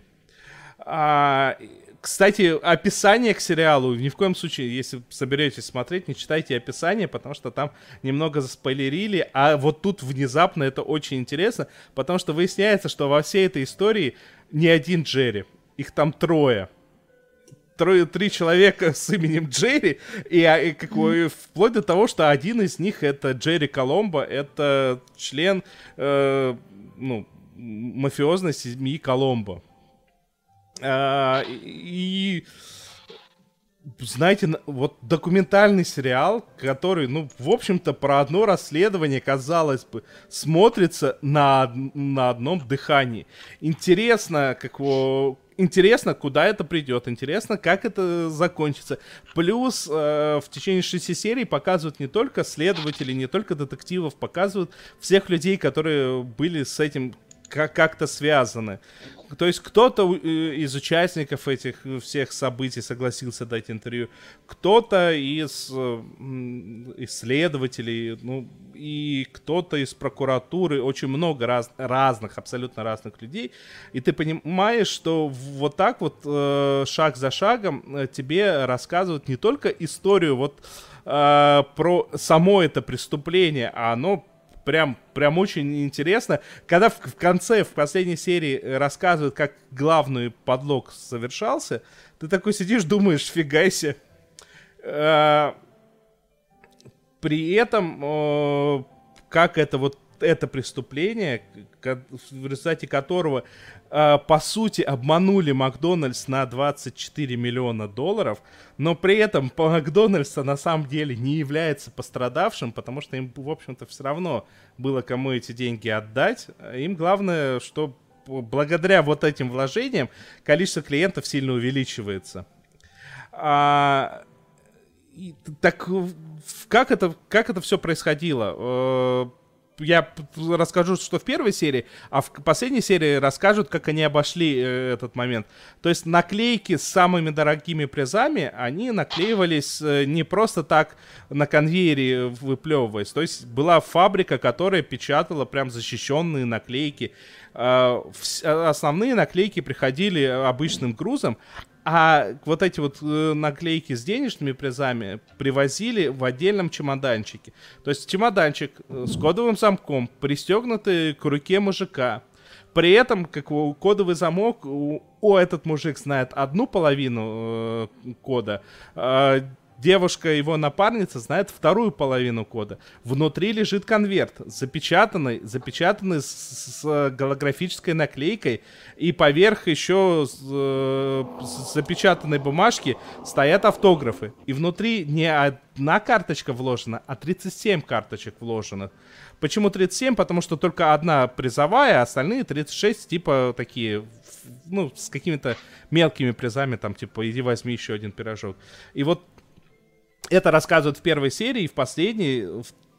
А, кстати, описание к сериалу ни в коем случае, если соберетесь смотреть, не читайте описание, потому что там немного заспойлерили, а вот тут внезапно это очень интересно, потому что выясняется, что во всей этой истории не один Джерри, их там трое трое, три человека с именем Джерри, и, а, и как вплоть до того, что один из них это Джерри Коломбо, это член э, ну, мафиозной семьи Коломбо. А, и знаете, на- вот документальный сериал, который, ну, в общем-то, про одно расследование, казалось бы, смотрится на, на одном дыхании. Интересно, как его, интересно, куда это придет, интересно, как это закончится. Плюс э, в течение шести серий показывают не только следователей, не только детективов, показывают всех людей, которые были с этим как-то связаны. То есть кто-то э, из участников этих э, всех событий согласился дать интервью, кто-то из э, исследователей, ну и кто-то из прокуратуры, очень много раз- разных, абсолютно разных людей. И ты понимаешь, что вот так вот шаг за шагом тебе рассказывают не только историю вот про само это преступление, а оно прям, прям очень интересно. Когда в, в конце, в последней серии рассказывают, как главный подлог совершался, ты такой сидишь, думаешь, фига себе. Э, При этом, э, как это вот это преступление, в результате которого, э, по сути, обманули Макдональдс на 24 миллиона долларов, но при этом Макдональдс на самом деле не является пострадавшим, потому что им, в общем-то, все равно было кому эти деньги отдать. Им главное, что благодаря вот этим вложениям количество клиентов сильно увеличивается. А, и так как это, как это все происходило? Я расскажу, что в первой серии, а в последней серии расскажут, как они обошли э, этот момент. То есть наклейки с самыми дорогими призами, они наклеивались э, не просто так на конвейере выплевываясь. То есть была фабрика, которая печатала прям защищенные наклейки. Э, вс- а- Основные наклейки приходили обычным грузом, а вот эти вот э, наклейки с денежными призами привозили в отдельном чемоданчике. То есть чемоданчик э, с кодовым замком, пристегнутый к руке мужика. При этом, как кодовый замок, о, этот мужик знает одну половину э, кода, а девушка, его напарница, знает вторую половину кода. Внутри лежит конверт, запечатанный, запечатанный с, с голографической наклейкой, и поверх еще с, э, с запечатанной бумажки стоят автографы. И внутри не одна карточка вложена, а 37 карточек вложено. Почему 37? Потому что только одна призовая, а остальные 36 типа такие, ну, с какими-то мелкими призами, там, типа, иди возьми еще один пирожок. И вот это рассказывают в первой серии, и в последней,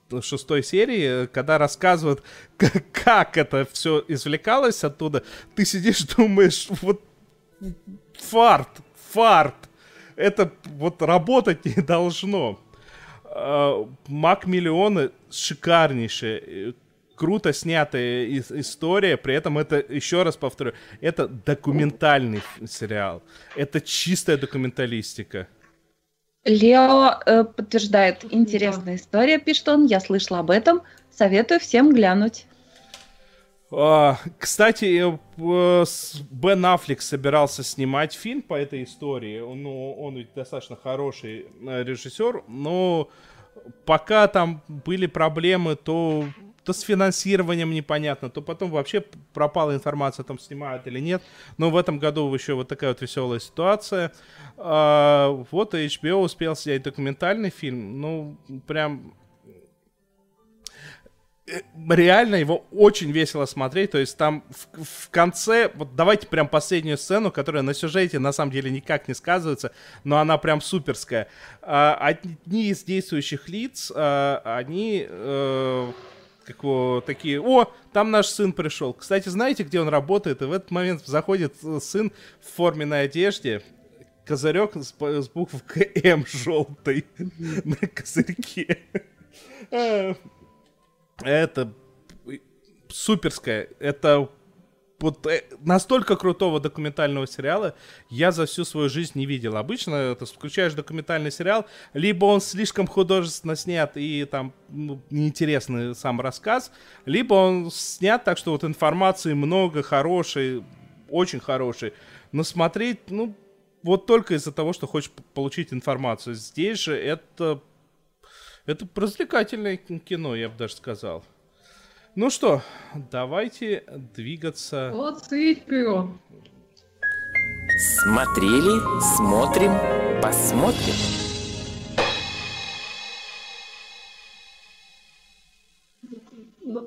в шестой серии, когда рассказывают, как, это все извлекалось оттуда, ты сидишь, думаешь, вот фарт, фарт, это вот работать не должно. А, Мак Миллионы шикарнейшая, круто снятая история, при этом это, еще раз повторю, это документальный сериал, это чистая документалистика. Лео э, подтверждает, интересная история, пишет он, я слышала об этом, советую всем глянуть. А, кстати, э, Бен Аффлек собирался снимать фильм по этой истории. Ну, он ведь достаточно хороший э, режиссер, но пока там были проблемы, то, то с финансированием непонятно, то потом вообще пропала информация, там снимают или нет. Но в этом году еще вот такая вот веселая ситуация. А, вот HBO успел снять документальный фильм. Ну, прям Э, реально его очень весело смотреть. То есть там в, в конце, вот давайте прям последнюю сцену, которая на сюжете на самом деле никак не сказывается, но она прям суперская. А, одни из действующих лиц, а, они а, как его, такие, о, там наш сын пришел. Кстати, знаете, где он работает? И в этот момент заходит сын в форменной одежде, козырек с, с буквой М желтой на козырьке. Это суперская. Это вот э, настолько крутого документального сериала я за всю свою жизнь не видел. Обычно ты включаешь документальный сериал, либо он слишком художественно снят и там ну, неинтересный сам рассказ, либо он снят так, что вот информации много, хорошей, очень хорошей. Но смотреть, ну, вот только из-за того, что хочешь получить информацию. Здесь же это это развлекательное кино, я бы даже сказал. Ну что, давайте двигаться. Вот HBO. Смотрели, смотрим, посмотрим.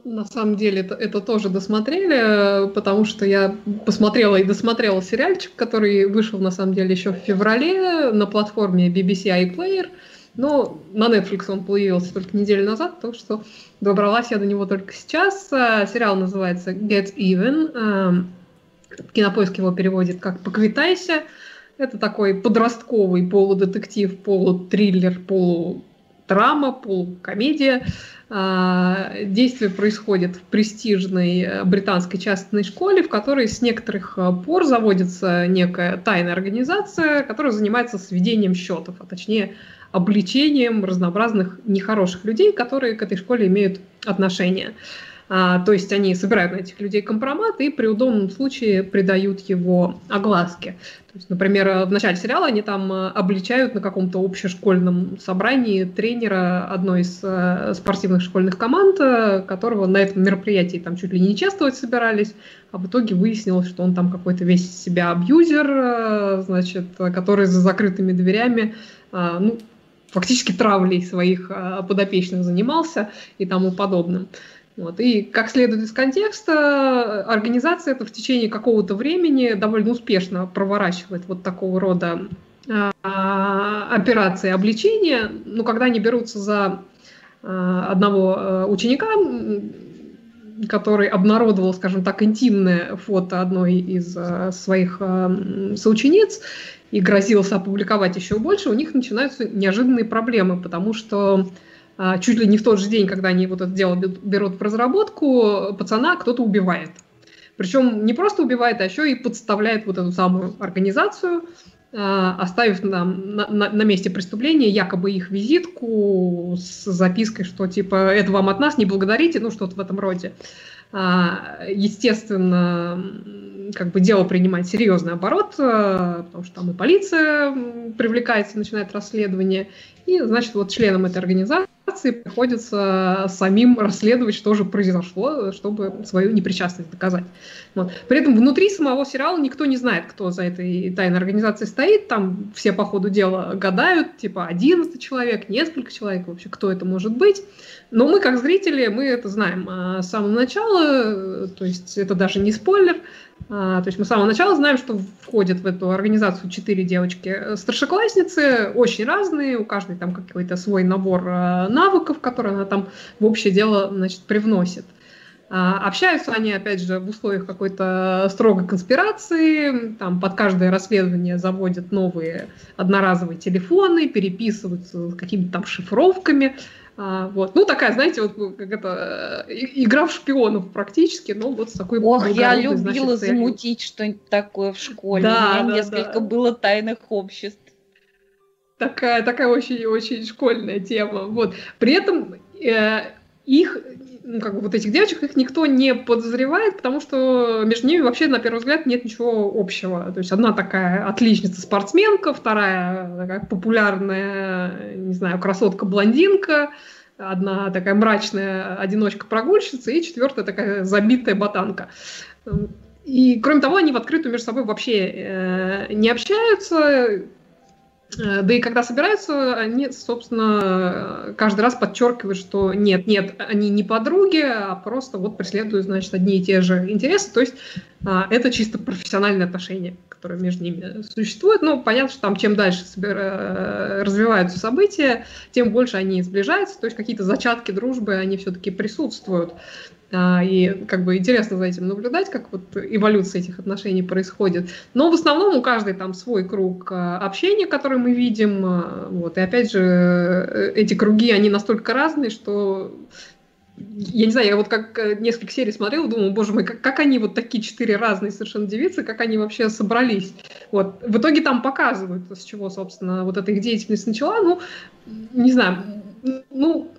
На самом деле это, это тоже досмотрели, потому что я посмотрела и досмотрела сериальчик, который вышел на самом деле еще в феврале на платформе BBC iPlayer. Но на Netflix он появился только неделю назад, так что добралась я до него только сейчас. А, сериал называется Get Even. А, Кинопоиск его переводит как «Поквитайся». Это такой подростковый полудетектив, полутриллер, полудрама, полукомедия. А, действие происходит в престижной э, британской частной школе, в которой с некоторых э, пор заводится некая тайная организация, которая занимается сведением счетов, а точнее обличением разнообразных нехороших людей, которые к этой школе имеют отношение. А, то есть они собирают на этих людей компромат и при удобном случае придают его огласке. То есть, например, в начале сериала они там э, обличают на каком-то общешкольном собрании тренера одной из э, спортивных школьных команд, э, которого на этом мероприятии там чуть ли не чествовать собирались, а в итоге выяснилось, что он там какой-то весь себя абьюзер, значит, который за закрытыми дверями ну, фактически травлей своих а, подопечных занимался и тому подобным. Вот. И, как следует из контекста, организация это в течение какого-то времени довольно успешно проворачивает вот такого рода а, операции обличения. Но когда они берутся за а, одного ученика, который обнародовал, скажем так, интимное фото одной из а, своих а, соучениц, и грозился опубликовать еще больше, у них начинаются неожиданные проблемы, потому что а, чуть ли не в тот же день, когда они вот это дело берут в разработку, пацана кто-то убивает. Причем не просто убивает, а еще и подставляет вот эту самую организацию, оставив нам на, на, на месте преступления якобы их визитку с запиской, что типа это вам от нас, не благодарите, ну что-то в этом роде. а, естественно, как бы дело принимает серьезный оборот, а, потому что там и полиция привлекается, начинает расследование, и, значит, вот членам этой организации приходится самим расследовать, что же произошло, чтобы свою непричастность доказать. Вот. При этом внутри самого сериала никто не знает, кто за этой тайной организацией стоит. Там все по ходу дела гадают, типа 11 человек, несколько человек, вообще кто это может быть. Но мы, как зрители, мы это знаем а, с самого начала, то есть это даже не спойлер. А, то есть мы с самого начала знаем, что входят в эту организацию четыре девочки старшеклассницы, очень разные, у каждой там какой-то свой набор а, навыков, которые она там в общее дело значит, привносит. Общаются они, опять же, в условиях какой-то строгой конспирации, там под каждое расследование заводят новые одноразовые телефоны, переписываются с какими-то там шифровками, а, вот. Ну, такая, знаете, вот ну, как это, э, игра в шпионов практически, но вот с такой Ох, я любила значит, замутить что-нибудь такое в школе. Да, У меня да, несколько да. было тайных обществ. Такая, такая очень-очень школьная тема. Вот. При этом э, их, ну, как бы вот этих девочек, их никто не подозревает, потому что между ними вообще, на первый взгляд, нет ничего общего. То есть одна такая отличница-спортсменка, вторая такая популярная, не знаю, красотка-блондинка, одна такая мрачная одиночка-прогульщица и четвертая такая забитая ботанка. И, кроме того, они в открытую между собой вообще э, не общаются, да и когда собираются, они, собственно, каждый раз подчеркивают, что нет, нет, они не подруги, а просто вот преследуют, значит, одни и те же интересы. То есть а, это чисто профессиональные отношения, которые между ними существуют. Но понятно, что там чем дальше э, развиваются события, тем больше они сближаются. То есть какие-то зачатки дружбы, они все-таки присутствуют. А, и как бы интересно за этим наблюдать, как вот эволюция этих отношений происходит. Но в основном у каждой там свой круг а, общения, который мы видим. А, вот. И опять же, э, эти круги, они настолько разные, что я не знаю, я вот как э, несколько серий смотрела, думала, боже мой, как, как они вот такие четыре разные совершенно девицы, как они вообще собрались. Вот. В итоге там показывают, с чего, собственно, вот эта их деятельность начала. Ну, не знаю, ну,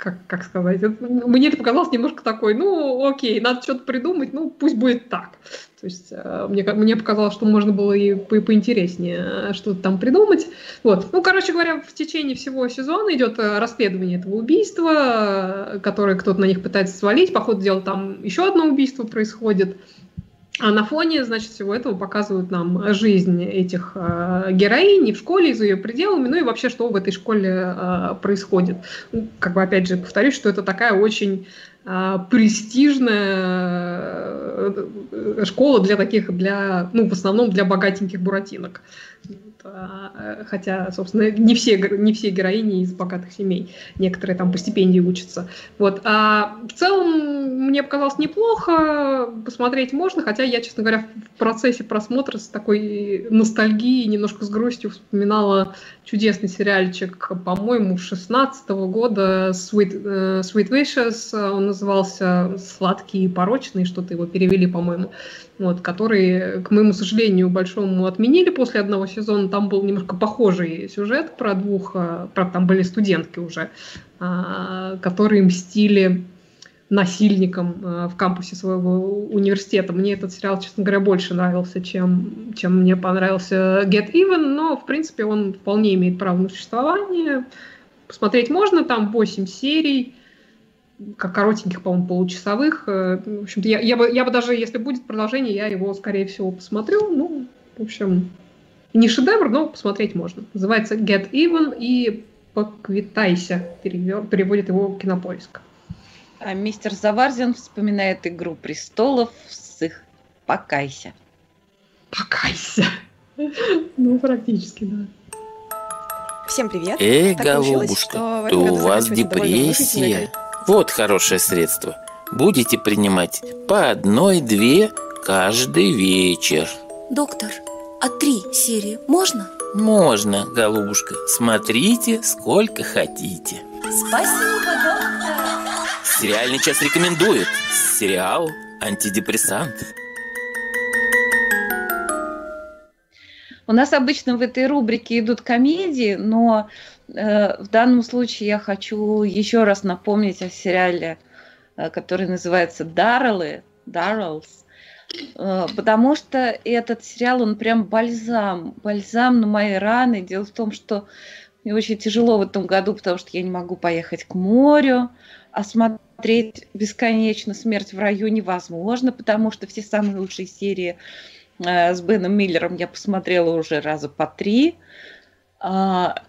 как, как сказать, мне это показалось немножко такой, ну, окей, надо что-то придумать, ну, пусть будет так. То есть э, мне, мне показалось, что можно было и по поинтереснее э, что-то там придумать. Вот. Ну, короче говоря, в течение всего сезона идет э, расследование этого убийства, которое кто-то на них пытается свалить. По ходу дела там еще одно убийство происходит. А на фоне, значит, всего этого показывают нам жизнь этих э, героинь в школе, за ее пределами, ну и вообще, что в этой школе э, происходит. Ну, как бы, опять же, повторюсь, что это такая очень э, престижная э, школа для таких, для, ну, в основном для богатеньких буратинок. А, хотя, собственно, не все, не все героини из богатых семей. Некоторые там по стипендии учатся. Вот. А в целом мне показалось неплохо, посмотреть можно, хотя я, честно говоря, в процессе просмотра с такой ностальгией, немножко с грустью вспоминала чудесный сериальчик, по-моему, 16 -го года Sweet, uh, Sweet Wishes, он назывался «Сладкий и порочный», что-то его перевели, по-моему вот, который, к моему сожалению, большому отменили после одного сезона. Там был немножко похожий сюжет про двух, а, правда, там были студентки уже, а, которые мстили насильникам а, в кампусе своего университета. Мне этот сериал, честно говоря, больше нравился, чем, чем мне понравился Get Even, но, в принципе, он вполне имеет право на существование. Посмотреть можно, там 8 серий, как коротеньких, по-моему, получасовых. Э, в общем-то, я, я, бы, я бы даже, если будет продолжение, я его, скорее всего, посмотрю. Ну, в общем, не шедевр, но посмотреть можно. Называется Get Even и Поквитайся. Переводит его кинопоиск. А мистер Заварзин вспоминает «Игру престолов» с их «Покайся». «Покайся». Ну, практически, да. Всем привет. Эй, голубушка, то у вас депрессия. Вот хорошее средство. Будете принимать по одной-две каждый вечер. Доктор, а три серии можно? Можно, голубушка. Смотрите, сколько хотите. Спасибо, доктор. Сериальный час рекомендует. Сериал «Антидепрессант». У нас обычно в этой рубрике идут комедии, но в данном случае я хочу еще раз напомнить о сериале который называется «Дарреллы», «Дарреллс», потому что этот сериал, он прям бальзам, бальзам на мои раны. Дело в том, что мне очень тяжело в этом году, потому что я не могу поехать к морю, а смотреть бесконечно «Смерть в раю» невозможно, потому что все самые лучшие серии э, с Беном Миллером я посмотрела уже раза по три. А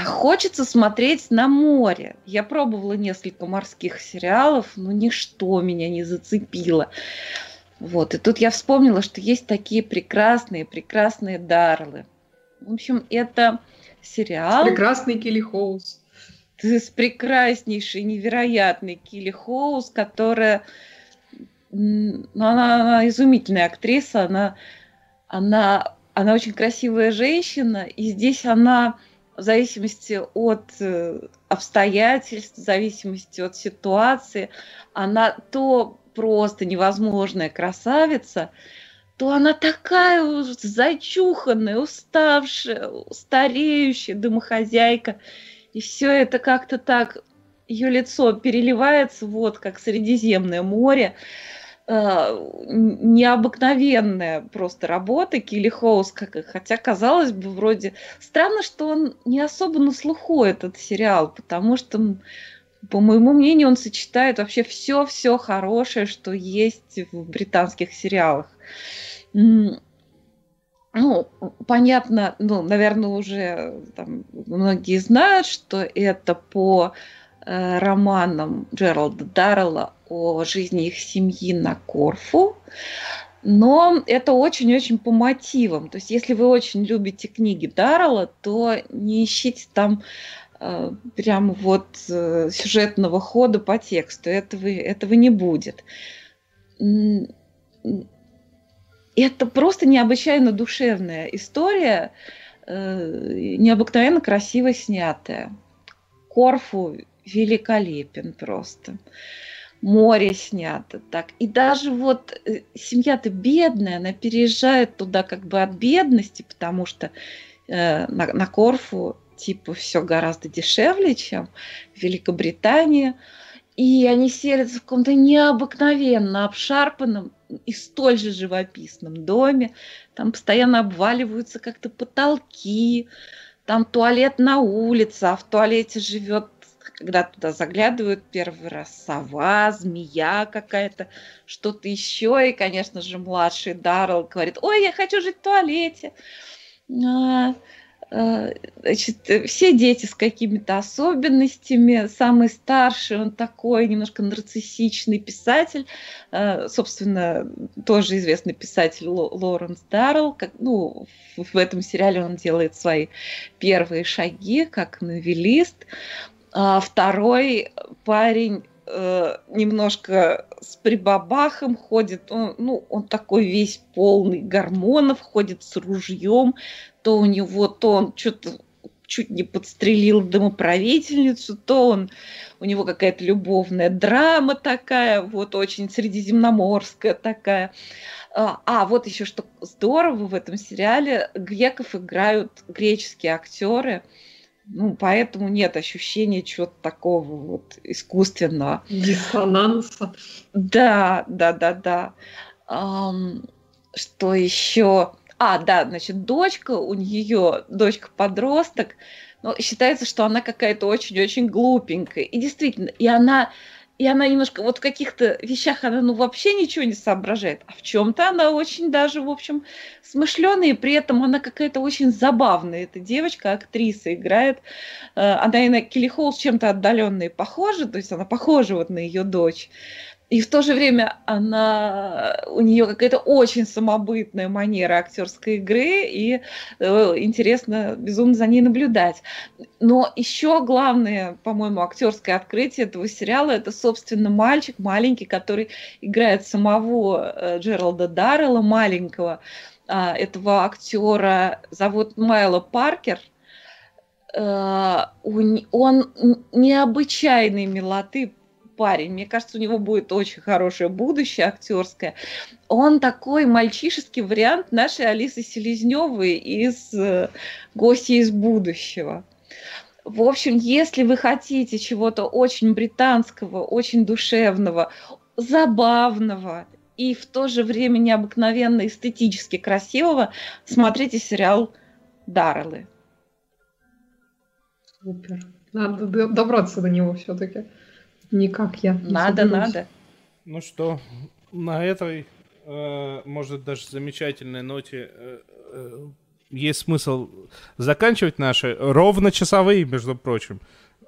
хочется смотреть на море. Я пробовала несколько морских сериалов, но ничто меня не зацепило. Вот, и тут я вспомнила, что есть такие прекрасные, прекрасные Дарлы. В общем, это сериал. Прекрасный Килли Хоус. С прекраснейшей, невероятной Килли Хоус, которая... Ну, она, она изумительная актриса, она, она, она очень красивая женщина, и здесь она в зависимости от э, обстоятельств, в зависимости от ситуации, она то просто невозможная красавица, то она такая уж зачуханная, уставшая, стареющая домохозяйка. И все это как-то так, ее лицо переливается, вот как Средиземное море. Э, необыкновенная просто работа Килли Хоус, хотя казалось бы вроде странно, что он не особо на слуху этот сериал, потому что по моему мнению, он сочетает вообще все-все хорошее, что есть в британских сериалах. Ну, понятно, ну, наверное, уже там, многие знают, что это по романам Джералда Даррелла о жизни их семьи на Корфу. Но это очень-очень по мотивам. То есть, если вы очень любите книги Даррелла, то не ищите там э, прям вот э, сюжетного хода по тексту. Этого, этого не будет это просто необычайно душевная история, э, необыкновенно красиво снятая. Корфу великолепен просто. Море снято так. И даже вот э, семья-то бедная, она переезжает туда как бы от бедности, потому что э, на, на Корфу типа все гораздо дешевле, чем в Великобритании. И они селятся в каком-то необыкновенно обшарпанном и столь же живописном доме. Там постоянно обваливаются как-то потолки, там туалет на улице, а в туалете живет когда туда заглядывают первый раз сова, змея какая-то, что-то еще. И, конечно же, младший Даррелл говорит, ой, я хочу жить в туалете. А, Э, значит, все дети с какими-то особенностями. Самый старший, он такой немножко нарциссичный писатель. Э, собственно, тоже известный писатель Лоренс Даррелл. Как, ну, в этом сериале он делает свои первые шаги как новелист. А второй парень э, немножко с прибабахом ходит, он, ну, он такой весь полный гормонов, ходит с ружьем, то у него, то он что-то чуть не подстрелил домоправительницу, то он, у него какая-то любовная драма такая, вот очень средиземноморская такая. А, а вот еще что здорово в этом сериале, греков играют греческие актеры, ну, поэтому нет ощущения чего-то такого вот искусственного. Диссонанса. Да, да, да, да. Um, что еще? А, да, значит, дочка у нее, дочка-подросток, но считается, что она какая-то очень-очень глупенькая. И действительно, и она, и она немножко, вот в каких-то вещах она ну вообще ничего не соображает, а в чем-то она очень даже, в общем, смышленая, и при этом она какая-то очень забавная. Эта девочка, актриса, играет, э, она и на Келли Холл чем-то отдаленной похожа, то есть она похожа вот на ее дочь. И в то же время она, у нее какая-то очень самобытная манера актерской игры, и э, интересно безумно за ней наблюдать. Но еще главное, по-моему, актерское открытие этого сериала это, собственно, мальчик маленький, который играет самого э, Джералда Даррелла, маленького. Э, этого актера зовут Майло Паркер. Э, он необычайной милоты парень. Мне кажется, у него будет очень хорошее будущее актерское. Он такой мальчишеский вариант нашей Алисы Селезневой из э, «Гости из будущего». В общем, если вы хотите чего-то очень британского, очень душевного, забавного и в то же время необыкновенно эстетически красивого, смотрите сериал Дарреллы. Супер. Надо добраться до него все-таки. Никак я. Надо, надо. Ну что, на этой, э, может, даже замечательной ноте э, э, есть смысл заканчивать наши ровно часовые, между прочим.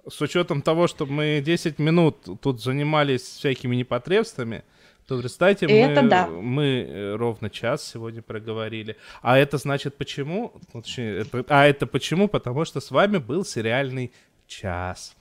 С учетом того, что мы 10 минут тут занимались всякими непотребствами, то представьте, это мы, да. мы ровно час сегодня проговорили. А это значит почему? Точнее, это, а это почему? Потому что с вами был сериальный час.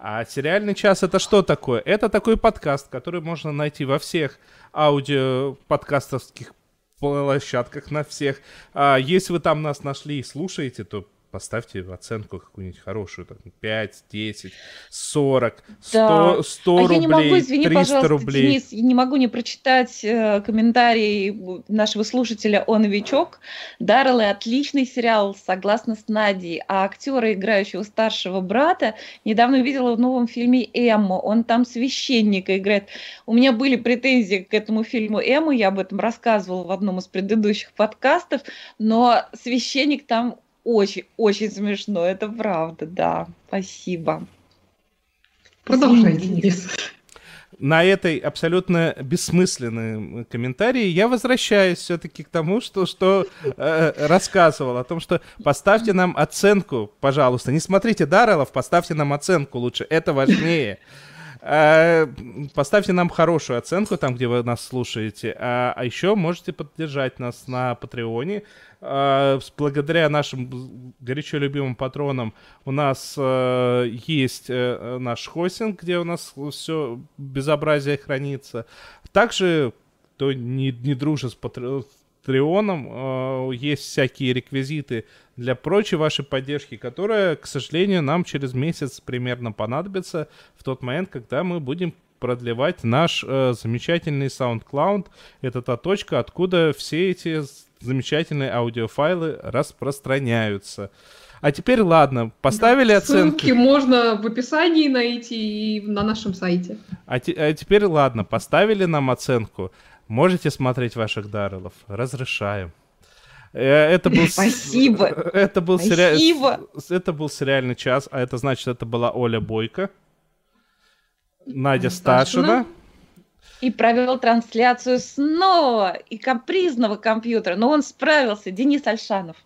А сериальный час это что такое? Это такой подкаст, который можно найти во всех аудио-подкастовских площадках, на всех. А если вы там нас нашли и слушаете, то поставьте оценку какую-нибудь хорошую, там, 5, 10, 40, 100, Да. 100 а рублей, я не могу, извини, 300 пожалуйста, рублей. Денис, я не могу не прочитать э, комментарий нашего слушателя «О новичок». Дарреллы – отличный сериал, согласно с Надей. А актера, играющего старшего брата, недавно увидела в новом фильме «Эмма». Он там священника играет. У меня были претензии к этому фильму «Эмма», я об этом рассказывала в одном из предыдущих подкастов, но священник там очень-очень смешно, это правда, да. Спасибо. Продолжайте, Денис. на этой абсолютно бессмысленной комментарии я возвращаюсь все-таки к тому, что, что э, рассказывал, о том, что поставьте нам оценку, пожалуйста. Не смотрите Дарреллов, поставьте нам оценку лучше, это важнее. Э, Поставьте нам хорошую оценку там, где вы нас слушаете. А, а еще можете поддержать нас на Патреоне. С- Благодаря нашим горячо любимым патронам у нас э, есть э, наш хостинг, где у нас все безобразие хранится. Также, кто не, не дружит с Патре- Патреоном, э, есть всякие реквизиты для прочей вашей поддержки, которая, к сожалению, нам через месяц примерно понадобится в тот момент, когда мы будем продлевать наш э, замечательный SoundCloud. Это та точка, откуда все эти замечательные аудиофайлы распространяются. А теперь ладно, поставили оценки. Ссылки можно в описании найти и на нашем сайте. А, те- а теперь ладно, поставили нам оценку. Можете смотреть ваших Дарреллов. Разрешаем. Э, Это был, Спасибо. Это был, Спасибо. с- это был сериальный час, а это значит, это была Оля Бойко, Надя. Сташина. И провел трансляцию снова и капризного компьютера, но он справился, Денис Альшанов.